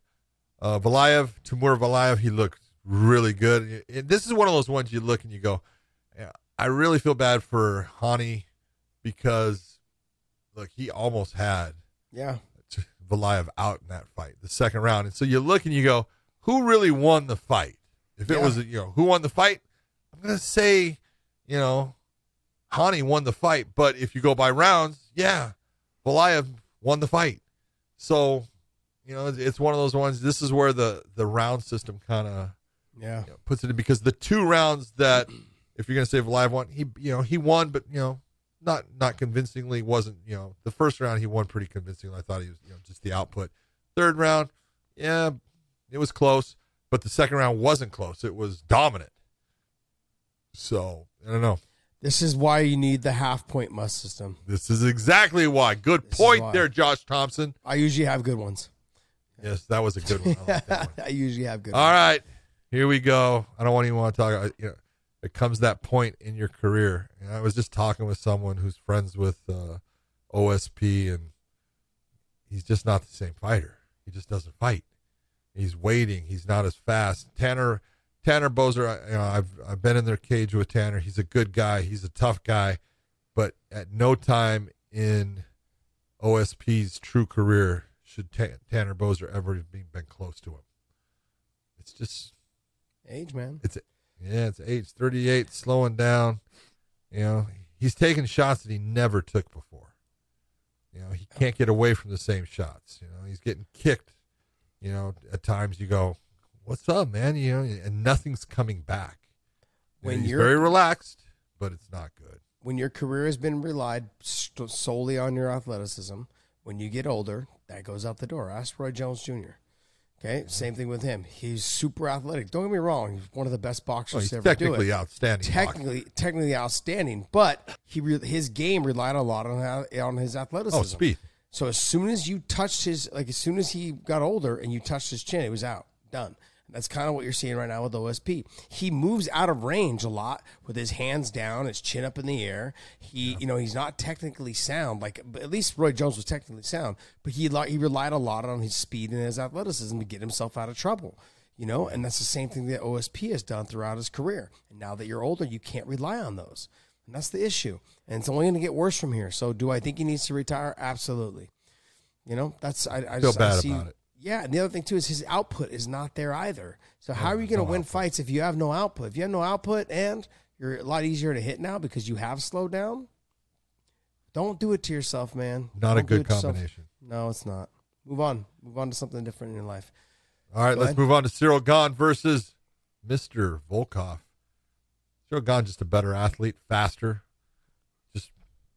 uh, Valayev, Timur Valayev, he looked really good. And this is one of those ones you look and you go, yeah, I really feel bad for Raoni because, look, he almost had Yeah. Valayev out in that fight, the second round. And so you look and you go, who really won the fight? If it Yeah. was, you know, who won the fight? I'm going to say, you know, Raoni won the fight. But if you go by rounds, yeah, Valayev won the fight. So, you know, it's- it's one of those ones. This is where the, the round system kind of Yeah. you know, puts it in because the two rounds that, if you're going to say Valayev won, he, you know, he won, but, you know, not not convincingly wasn't you know the first round he won pretty convincingly. I thought he was you know just the output. Third round, yeah, it was close, but the second round wasn't close. It was dominant. So I don't know. This is why you need the half point must system. This is exactly why. Good This point why. there, Josh Thomson. I usually have good ones. Yes, that was a good one. I like that one. I usually have good All ones. right, here we go. I don't want even want to talk. You know, it comes that point in your career. And I was just talking with someone who's friends with uh, OSP, and he's just not the same fighter. He just doesn't fight. He's waiting. He's not as fast. Tanner Tanner Boser. I- You know, I've I've been in their cage with Tanner. He's a good guy. He's a tough guy, but at no time in OSP's true career should Ta- Tanner Boser ever have been, been close to him. It's just Age, man. it's yeah, it's age thirty eight, slowing down. You know, he's taking shots that he never took before. You know, he can't get away from the same shots. You know, he's getting kicked. You know, at times you go, "What's up, man?" You know, and nothing's coming back. You know, When he's you're- very relaxed, but it's not good. When your career has been relied solely on your athleticism, when you get older, that goes out the door. Ask Roy Jones Jr. Okay, same thing with him. He's super athletic. Don't get me wrong; he's one of the best boxers Well, he's to ever do technically it. outstanding. boxer. Technically, technically outstanding, but he re- his game relied a lot on on his athleticism. oh, speed. So as soon as you touched his, like as soon as he got older and you touched his chin, it was out, done. That's kind of what you're seeing right now with OSP. He moves out of range a lot with his hands down, his chin up in the air. He, you know, he's not technically sound. Like at least Roy Jones was technically sound, but he he relied a lot on his speed and his athleticism to get himself out of trouble. You know, and that's the same thing that OSP has done throughout his career. And now that you're older, you can't rely on those. And that's the issue. And it's only going to get worse from here. So, do I think he needs to retire? Absolutely. You know, that's I, I Feel just, bad I see, about it. Yeah, and the other thing too is his output is not there either. So how are you going to no win output. fights if you have no output? If you have no output and you're a lot easier to hit now because you have slowed down, don't do it to yourself, man. Not a Don't do good combination. No, it's not. Move on. Move on to something different in your life. All right, Go let's ahead. move on to Ciryl Gane versus Mr. Volkov. Ciryl Gane just a better athlete, faster, just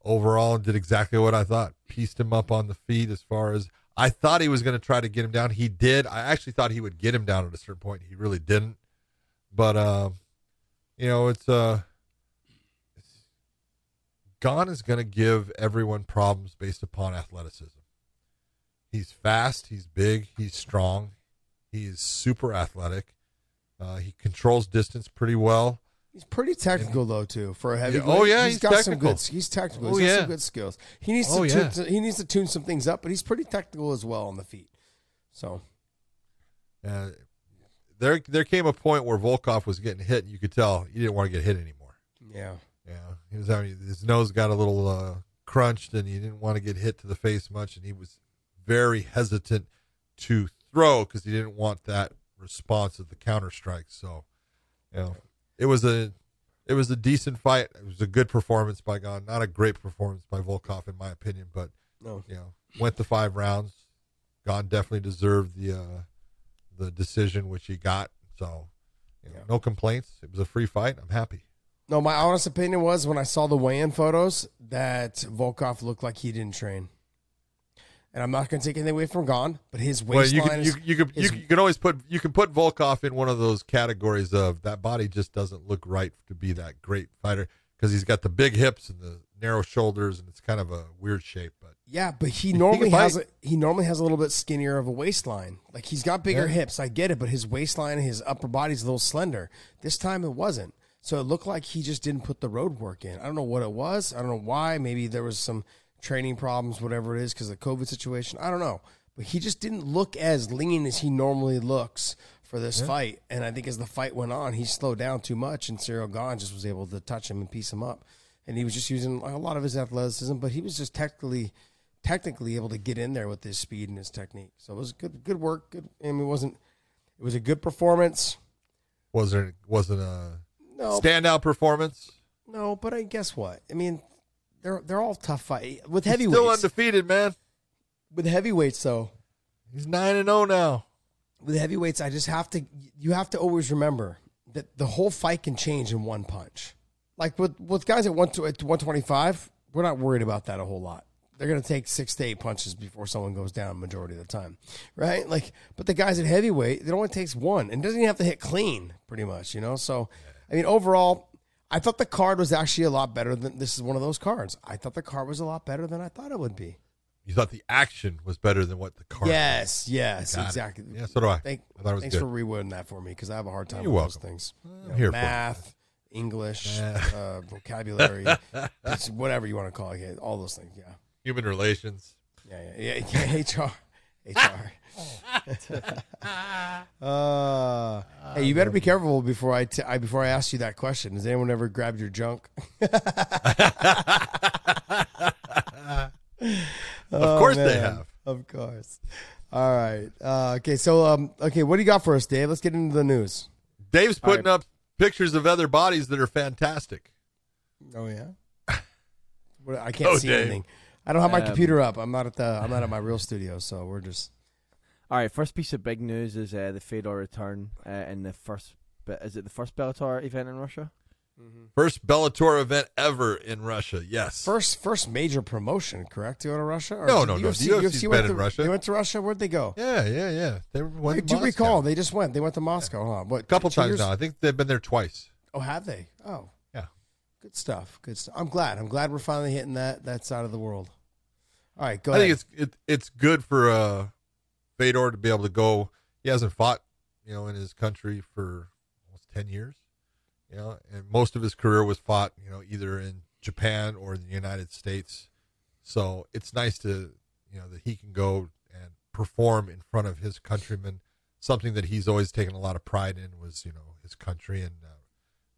overall did exactly what I thought. Pieced him up on the feet as far as I thought he was going to try to get him down. He did. I actually thought he would get him down at a certain point. He really didn't. But um, you know, it's uh it's, Gane is going to give everyone problems based upon athleticism. He's fast, he's big, he's strong, he is super athletic. Uh, he controls distance pretty well. He's pretty technical though too for a heavy. Yeah, oh, yeah, he's he's got some good. He's technical. Oh, He's got yeah. some good skills. He needs to. Oh, tune, yeah. he needs to tune some things up, but he's pretty technical as well on the feet. So Uh, there, there came a point where Volkov was getting hit, and you could tell he didn't want to get hit anymore. yeah, Yeah, he was having his nose got a little uh, crunched, and he didn't want to get hit to the face much, and he was very hesitant to throw because he didn't want that response of the counter strike. So, you know, it was a it was a decent fight. It was a good performance by Gane. Not a great performance by Volkov, in my opinion, but no. you know, went the five rounds. Gane definitely deserved the uh, the decision which he got. So, you know, Yeah. no complaints. It was a free fight. I'm happy. No, my honest opinion was when I saw the weigh-in photos that Volkov looked like he didn't train. And I'm not going to take anything away from Gane, but his Well, you waistline can you, is you can you, is- can- you can always put you can put Volkov in one of those categories of that body just doesn't look right to be that great fighter because he's got the big hips and the narrow shoulders and it's kind of a weird shape. But Yeah, but he normally has a, he normally has a little bit skinnier of a waistline. Like he's got bigger Yeah. hips, I get it, but his waistline and his upper body's a little slender. This time it wasn't. So it looked like he just didn't put the road work in. I don't know what it was. I don't know why. Maybe there was some training problems, whatever it is, because of the COVID situation. I don't know. But he just didn't look as lean as he normally looks for this fight. And I think as the fight went on, he slowed down too much, and Ciryl Gane just was able to touch him and piece him up. And he was just using a lot of his athleticism, but he was just technically technically able to get in there with his speed and his technique. So it was good good work. Good I mean it wasn't it was a good performance. was there wasn't a No standout performance? no, but I guess what? I mean they're they're all tough fight with heavyweights. still undefeated, man. with heavyweights though. He's nine and zero now. With heavyweights, I just have to you have to always remember that the whole fight can change in one punch. Like with with guys at one at one twenty five, we're not worried about that a whole lot. They're gonna take six to eight punches before someone goes down majority of the time, right? Like, but the guys at heavyweight, it only takes one, and doesn't even have to hit clean, pretty much, you know. So, I mean, overall, I thought the card was actually a lot better than this is one of those cards. I thought the card was a lot better than I thought it would be. You thought the action was better than what the card. Yes, yes, Got it. exactly. Yeah, so do I. Thank, I thought it was thanks good. for rewording that for me because I have a hard time You're with welcome. those things. I'm here for it. math, English, uh, vocabulary, whatever you want to call it, all those things. Yeah, Human relations. yeah, yeah, yeah. yeah HR, HR. uh, hey, you better be careful before I, t- I before I ask you that question. Has anyone ever grabbed your junk? Of course they Oh, man. have. Of course. All right. Uh, okay. So, um, okay, what do you got for us, Dave? Let's get into the news. Dave's putting up pictures of other bodies that are fantastic. Oh yeah. I can't Oh, see Dave. anything. I don't have my Um, computer up. I'm not at the. I'm not at my real studio, so we're just. All right, first piece of big news is uh, the Fedor return uh, in the first. But is it the first Bellator event in Russia? Mm-hmm. First Bellator event ever in Russia. Yes. First, first major promotion, correct? You go to Russia? Or No, did no, no. The UFC's went been in to, Russia. They went to Russia. Where'd they go? Yeah, yeah, yeah. They went I to do Moscow. recall they just went. They went to Moscow, huh? What? a couple times years? now. I think they've been there twice. Oh, have they? Oh, Yeah. good stuff. Good stuff. I'm glad. I'm glad we're finally hitting that that side of the world. All right, go ahead. I ahead. think it's it, it's good for uh, Fedor to be able to go. He hasn't fought you know, in his country for almost ten years. You know, and most of his career was fought, you know, either in Japan or the United States. So it's nice to, you know, that he can go and perform in front of his countrymen. Something that he's always taken a lot of pride in was, you know, his country and, uh,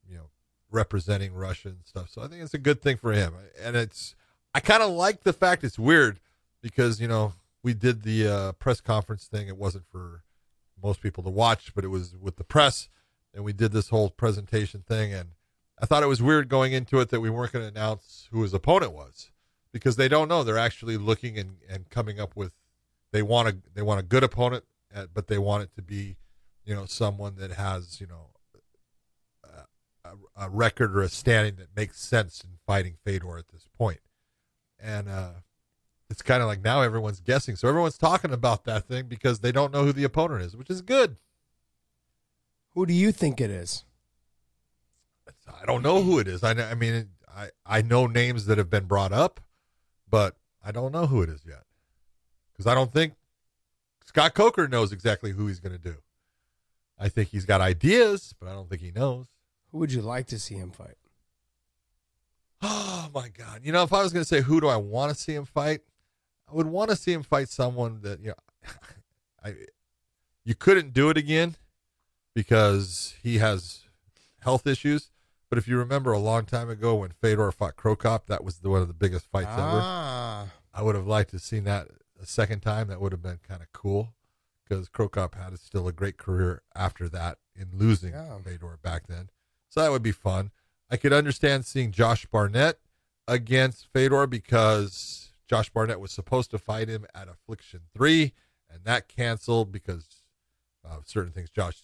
you know, representing Russia and stuff. So I think it's a good thing for him. And it's, I kind of like the fact it's weird because, you know, we did the uh, press conference thing. It wasn't for most people to watch, but it was with the press. And we did this whole presentation thing. And I thought it was weird going into it that we weren't going to announce who his opponent was because they don't know. They're actually looking and, and coming up with they want a they want a good opponent, uh, but they want it to be, you know, someone that has you know a, a record or a standing that makes sense in fighting Fedor at this point. And uh, it's kind of like now everyone's guessing, so everyone's talking about that thing because they don't know who the opponent is, which is good. Who do you think it is? I don't know who it is. I, I mean, I, I know names that have been brought up, but I don't know who it is yet because I don't think Scott Coker knows exactly who he's going to do. I think he's got ideas, but I don't think he knows. Who would you like to see him fight? Oh my God! You know, if I was going to say who do I want to see him fight, I would want to see him fight someone that you know, I you couldn't do it again because he has health issues. But if you remember a long time ago when Fedor fought Cro Cop, that was the, one of the biggest fights ah. ever. I would have liked to have seen that a second time. That would have been kind of cool because Cro Cop had still a great career after that in losing Yeah. Fedor back then. So that would be fun. I could understand seeing Josh Barnett against Fedor because Josh Barnett was supposed to fight him at Affliction 3, and that canceled because of certain things Josh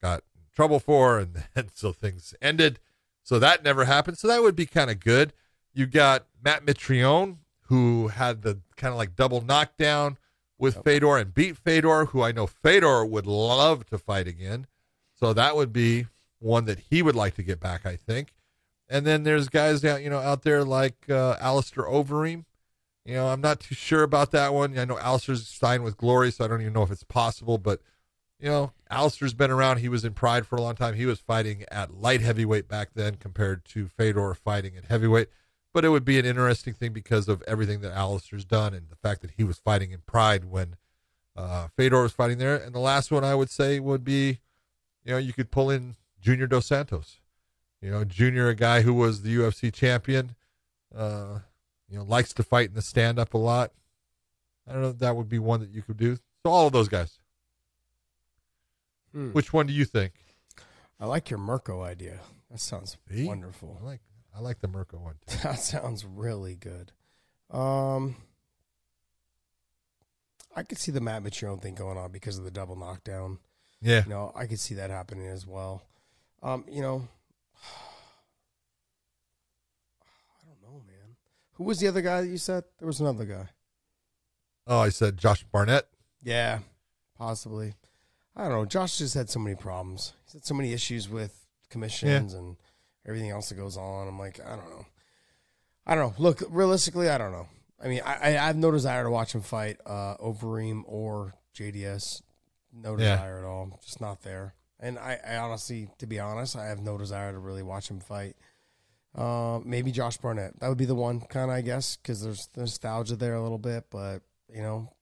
got in trouble for, and then so things ended. So that never happened. So that would be kind of good. You got Matt Mitrione, who had the kind of like double knockdown with Fedor and beat Fedor, who I know Fedor would love to fight again. So that would be one that he would like to get back, I think. And then there's guys out, you know, out there like uh, Alistair Overeem. You know, I'm not too sure about that one. I know Alistair's signed with Glory, so I don't even know if it's possible. But you know, Alistair's been around. He was in Pride for a long time. He was fighting at light heavyweight back then compared to Fedor fighting at heavyweight. But it would be an interesting thing because of everything that Alistair's done and the fact that he was fighting in Pride when uh, Fedor was fighting there. And the last one I would say would be, you know, you could pull in Junior Dos Santos. You know, Junior, a guy who was the UFC champion, uh, you know, likes to fight in the stand up a lot. I don't know if that would be one that you could do. So all of those guys. Hmm. Which one do you think? I like your Mirko idea. That sounds See? wonderful. I like I like the Mirko one too. That sounds really good. Um, I could see the Matt Mitrione thing going on because of the double knockdown. Yeah. You know, I could see that happening as well. Um, you know, I don't know, man. Who was the other guy that you said? There was another guy. Oh, I said Josh Barnett. Yeah, possibly. I don't know. Josh just had so many problems. He's had so many issues with commissions and everything else that goes on. I'm like, I don't know. I don't know. Look, realistically, I don't know. I mean, I, I have no desire to watch him fight uh, Overeem or JDS. No Yeah. desire at all. Just not there. And I, I honestly, to be honest, I have no desire to really watch him fight. Uh, maybe Josh Barnett. That would be the one, kind of, I guess, because there's nostalgia there a little bit. But you know,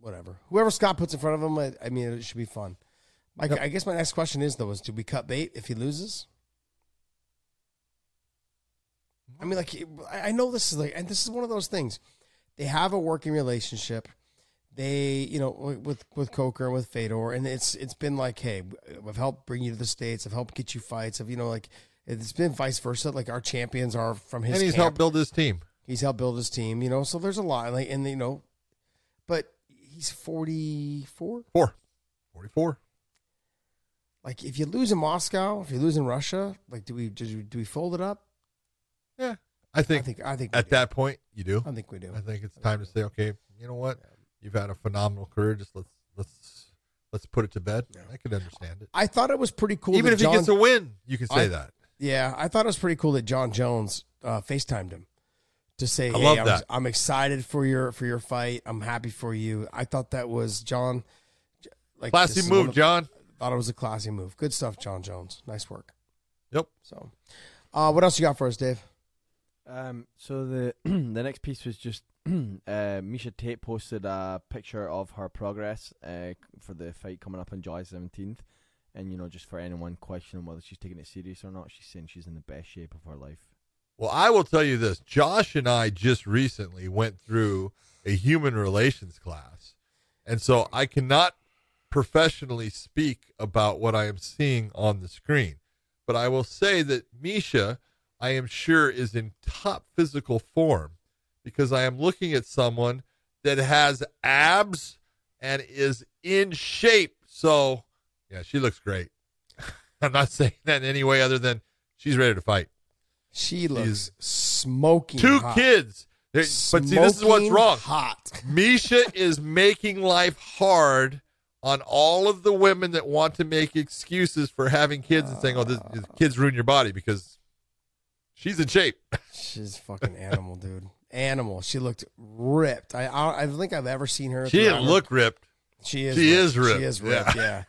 whatever. Whoever Scott puts in front of him, I, I mean, it should be fun. I, Yep. I guess my next question is though: is do we cut bait if he loses? I mean, like I know this is like, and this is one of those things. They have a working relationship. They, you know, with with Coker and with Fedor, and it's it's been like, hey, I've helped bring you to the states. I've helped get you fights. I've you know, like it's been vice versa. Like our champions are from his. and he's camp. helped build his team. He's helped build his team, you know. So there's a lot, like, and you know, but he's 44. Four. 44. Like, if you lose in Moscow, if you lose in Russia, like, do we do we, do we fold it up? Yeah. I think, I think I think at do. that point you do. I think we do. I think it's time to say, okay, you know what? You've had a phenomenal career. Just let's let's let's put it to bed. I can understand it. I thought it was pretty cool. Even if John, he gets a win, you can say I- that. Yeah, I thought it was pretty cool that Jon Jones uh, FaceTimed him to say, I "Hey, love I'm, that. I'm excited for your for your fight. I'm happy for you." I thought that was John. Like this Classy move, of- John. thought it was a classy move. Good stuff, Jon Jones. Nice work. Yep. So, uh, what else you got for us, Dave? Um, so the the next piece was just uh, Miesha Tate posted a picture of her progress uh, for the fight coming up on July seventeenth, and you know just for anyone questioning whether she's taking it serious or not, she's saying she's in the best shape of her life. Well, I will tell you this. Josh and I just recently went through a human relations class. And so I cannot professionally speak about what I am seeing on the screen. But I will say that Miesha, I am sure, is in top physical form because I am looking at someone that has abs and is in shape. So, yeah, she looks great. I'm not saying that in any way other than she's ready to fight. She looks smoking. Two hot. kids. But see, this is what's wrong. Hot. Miesha is making life hard on all of the women that want to make excuses for having kids and saying, "Oh, this, this kids ruin your body," because she's in shape. She's a fucking animal, dude. Animal. She looked ripped. I I, I don't think I've ever seen her. She didn't look ripped. She is. she ripped. is ripped, She is yeah. ripped. Yeah.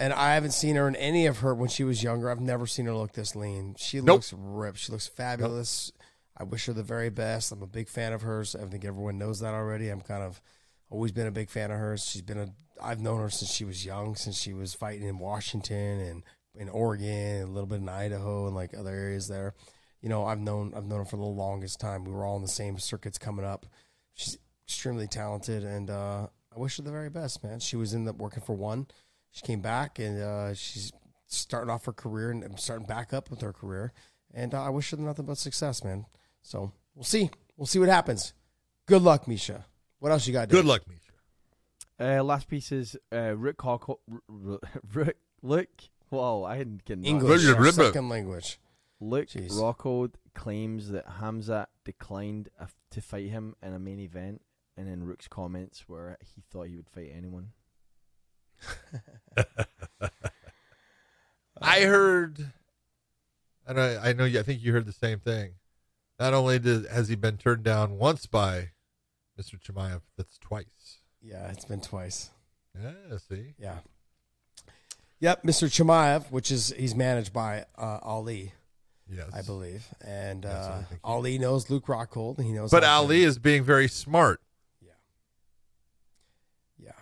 And I haven't seen her in any of her when she was younger. I've never seen her look this lean. She Nope. looks ripped. She looks fabulous. I wish her the very best. I'm a big fan of hers. I think everyone knows that already. I'm kind of always been a big fan of hers. She's been a. I've known her since she was young, since she was fighting in Washington and in Oregon, and a little bit in Idaho and like other areas there. You know, I've known I've known her for the longest time. We were all in the same circuits coming up. She's extremely talented, and uh, I wish her the very best, man. She was in the working for one. She came back, and uh, she's starting off her career and starting back up with her career. And uh, I wish her nothing but success, man. So we'll see. We'll see what happens. Good luck, Miesha. What else you got? Good luck, Miesha. Uh, last piece is uh, Rick Hawco- R- R- Rick. Look, whoa, I hadn't get English, Good, our second language. Luke Jeez. Rockhold claims that Hamza declined a f- to fight him in a main event, and then Rook's comments were he thought he would fight anyone. I heard, and I, I know you. I think you heard the same thing. Not only did, has he been turned down once by Mr. Chimaev, that's twice. Yeah, it's been twice. Yeah, see, Yeah. Yep, Mr. Chimaev, which is he's managed by uh, Ali, yes, I believe, and That's what I uh, think. Ali knows Luke Rockhold, and he knows. But Ali is being very smart yeah,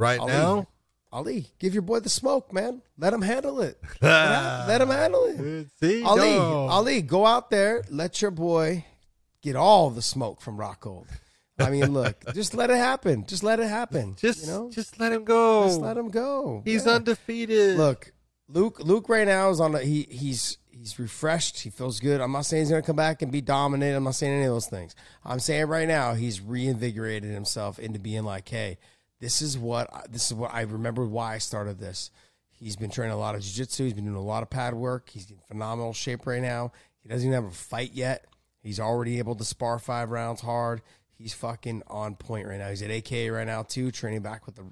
right Ali. now. Ali, give your boy the smoke, man. Let him handle it. Let him- handle it. See, Ali, no. Ali, go out there. Let your boy get all the smoke from Rockhold. I mean, look, just let it happen. Just let it happen. just, you know, just let him go. just let him go. He's Yeah. undefeated. Look, Luke. Luke right now is on. A, he he's he's refreshed. He feels good. I'm not saying he's going to come back and be dominant. I'm not saying any of those things. I'm saying right now he's reinvigorated himself into being like, hey, this is what this is what I remember why I started this. He's been training a lot of jiu-jitsu. He's been doing a lot of pad work. He's in phenomenal shape right now. He doesn't even have a fight yet. He's already able to spar five rounds hard. He's fucking on point right now. He's at AK right now too, training back with the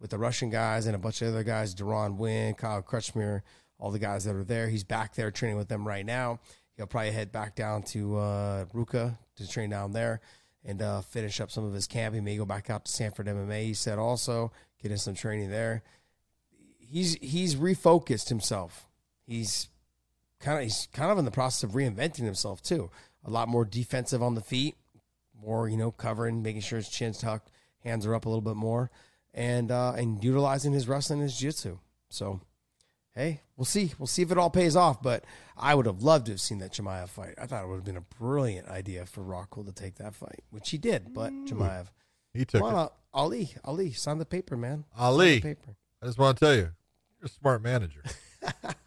with the Russian guys and a bunch of other guys, Duran Wynn, Kyle Crutchmer, all the guys that are there. He's back there training with them right now. He'll probably head back down to uh, Ruka to train down there and uh, finish up some of his camp. He may go back out to Sanford MMA. He said also get in some training there. He's he's refocused himself. He's kind of he's kind of in the process of reinventing himself too. A lot more defensive on the feet, more you know covering, making sure his chin's tucked, hands are up a little bit more, and uh, and utilizing his wrestling and his jiu-jitsu. So, hey, we'll see. We'll see if it all pays off. But I would have loved to have seen that Chimaev fight. I thought it would have been a brilliant idea for Rockhold to take that fight, which he did. But mm. Chimaev, he took on, it. Ali, Ali, sign the paper, man. Sign Ali, the paper. I just want to tell you, you're a smart manager.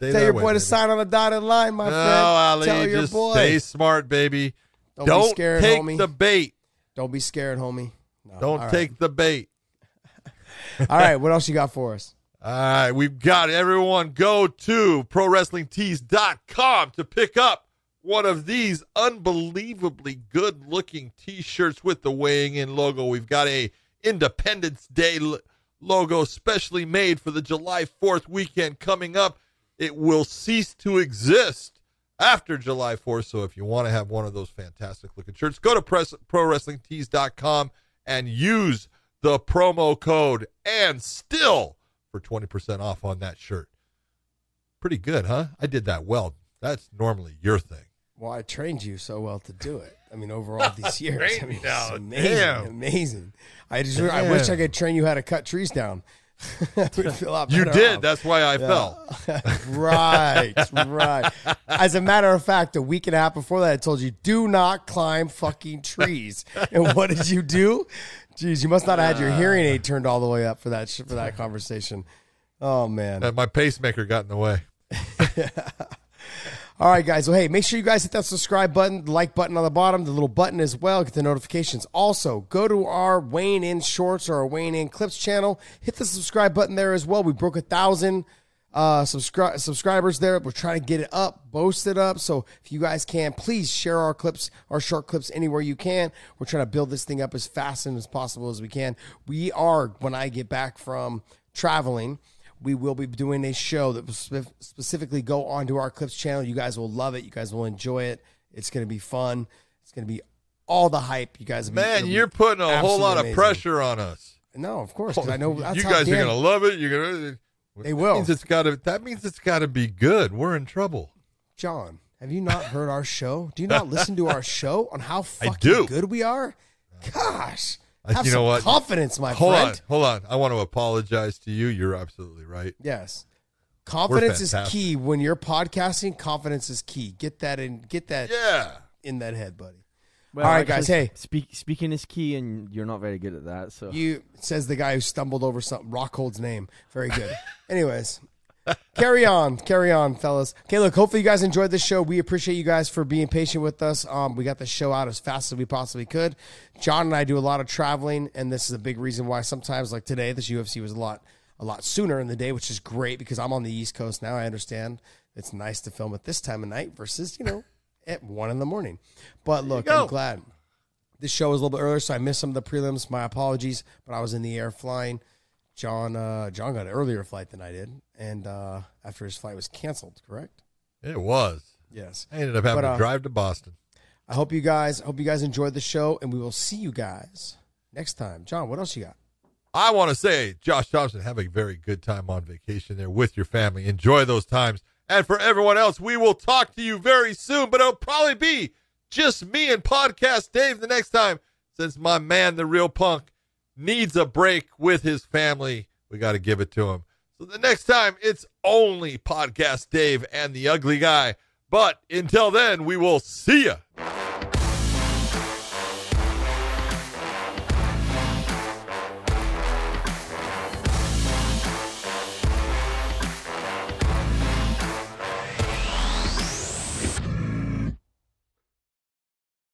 Tell that your way, boy to baby. sign on the dotted line, my no, friend. Ali, Tell your just boy. stay smart, baby. Don't, Don't, be scared, take homie. the bait. Don't be scared, homie. No, Don't all right. take the bait. All right, what else you got for us? All right, we've got everyone go to prowrestlingtees.com to pick up one of these unbelievably good looking t-shirts with the weighing in logo. We've got a Independence Day l- logo specially made for the July 4th weekend coming up. It will cease to exist after July 4th. So if you want to have one of those fantastic looking shirts, go to press, prowrestlingtees.com and use the promo code and still for 20% off on that shirt. Pretty good, huh? I did that well. That's normally your thing. Well, I trained you so well to do it. I mean, over all these years, I mean, it's amazing, Damn. amazing. I just, I wish I could train you how to cut trees down. You did. off. That's why I fell. right, right. As a matter of fact, a week and a half before that, I told you do not climb fucking trees. And what did you do? Jeez, you must not have had your hearing aid turned all the way up for that for that conversation. Oh man. Uh, My pacemaker got in the way. All right, guys. Well, hey, make sure you guys hit that subscribe button, the like button on the bottom, the little button as well. Get the notifications. Also, go to our Weighing In Shorts or our Weighing In Clips channel. Hit the subscribe button there as well. We broke a thousand uh, subscri- subscribers there. We're trying to get it up, boast it up. So if you guys can, please share our clips, our short clips anywhere you can. We're trying to build this thing up as fast and as possible as we can. We are when I get back from traveling we will be doing a show that will spe- specifically go onto our clips channel you guys will love it you guys will enjoy it it's going to be fun it's going to be all the hype you guys Man, be you're putting a whole lot of amazing. pressure on us. no of course, i know that's you guys are gonna love it. You're gonna. They That will. means it's got to. That means it's got to be good. We're in trouble. john have you not heard our show do you not listen to our show on how fucking good we are gosh I- have you know what? confidence my Hold friend on, hold on. I want to apologize to you. You're absolutely right. yes confidence is key when you're podcasting confidence is key get that in get that Yeah. in that head buddy Well, All right, guys, hey. speak, speaking is key, and you're not very good at that. So You says the guy who stumbled over something. Rockhold's name. Very good. Anyways, carry on, carry on, fellas. Okay, look. Hopefully you guys enjoyed this show. We appreciate you guys for being patient with us. Um, we got the show out as fast as we possibly could. John and I do a lot of traveling, and this is a big reason why sometimes, like today, this UFC was a lot, a lot sooner in the day, which is great because I'm on the East Coast now. I understand it's nice to film at this time of night versus you know at one in the morning. But look. I'm glad this show was a little bit earlier, so I missed some of the prelims. My apologies, but I was in the air flying. John, uh, John got an earlier flight than I did, and uh, after his flight was canceled. Correct? It was. Yes. I ended up having But, uh, to drive to Boston. I hope you guys, I hope you guys enjoyed the show, and we will see you guys next time. John, what else you got? I want to say, Josh Thomson, have a very good time on vacation there with your family. Enjoy those times. And for everyone else, we will talk to you very soon, but it'll probably be just me and Podcast Dave the next time since my man, the real punk, needs a break with his family. We got to give it to him. So the next time, it's only Podcast Dave and the ugly guy. But until then, we will see ya.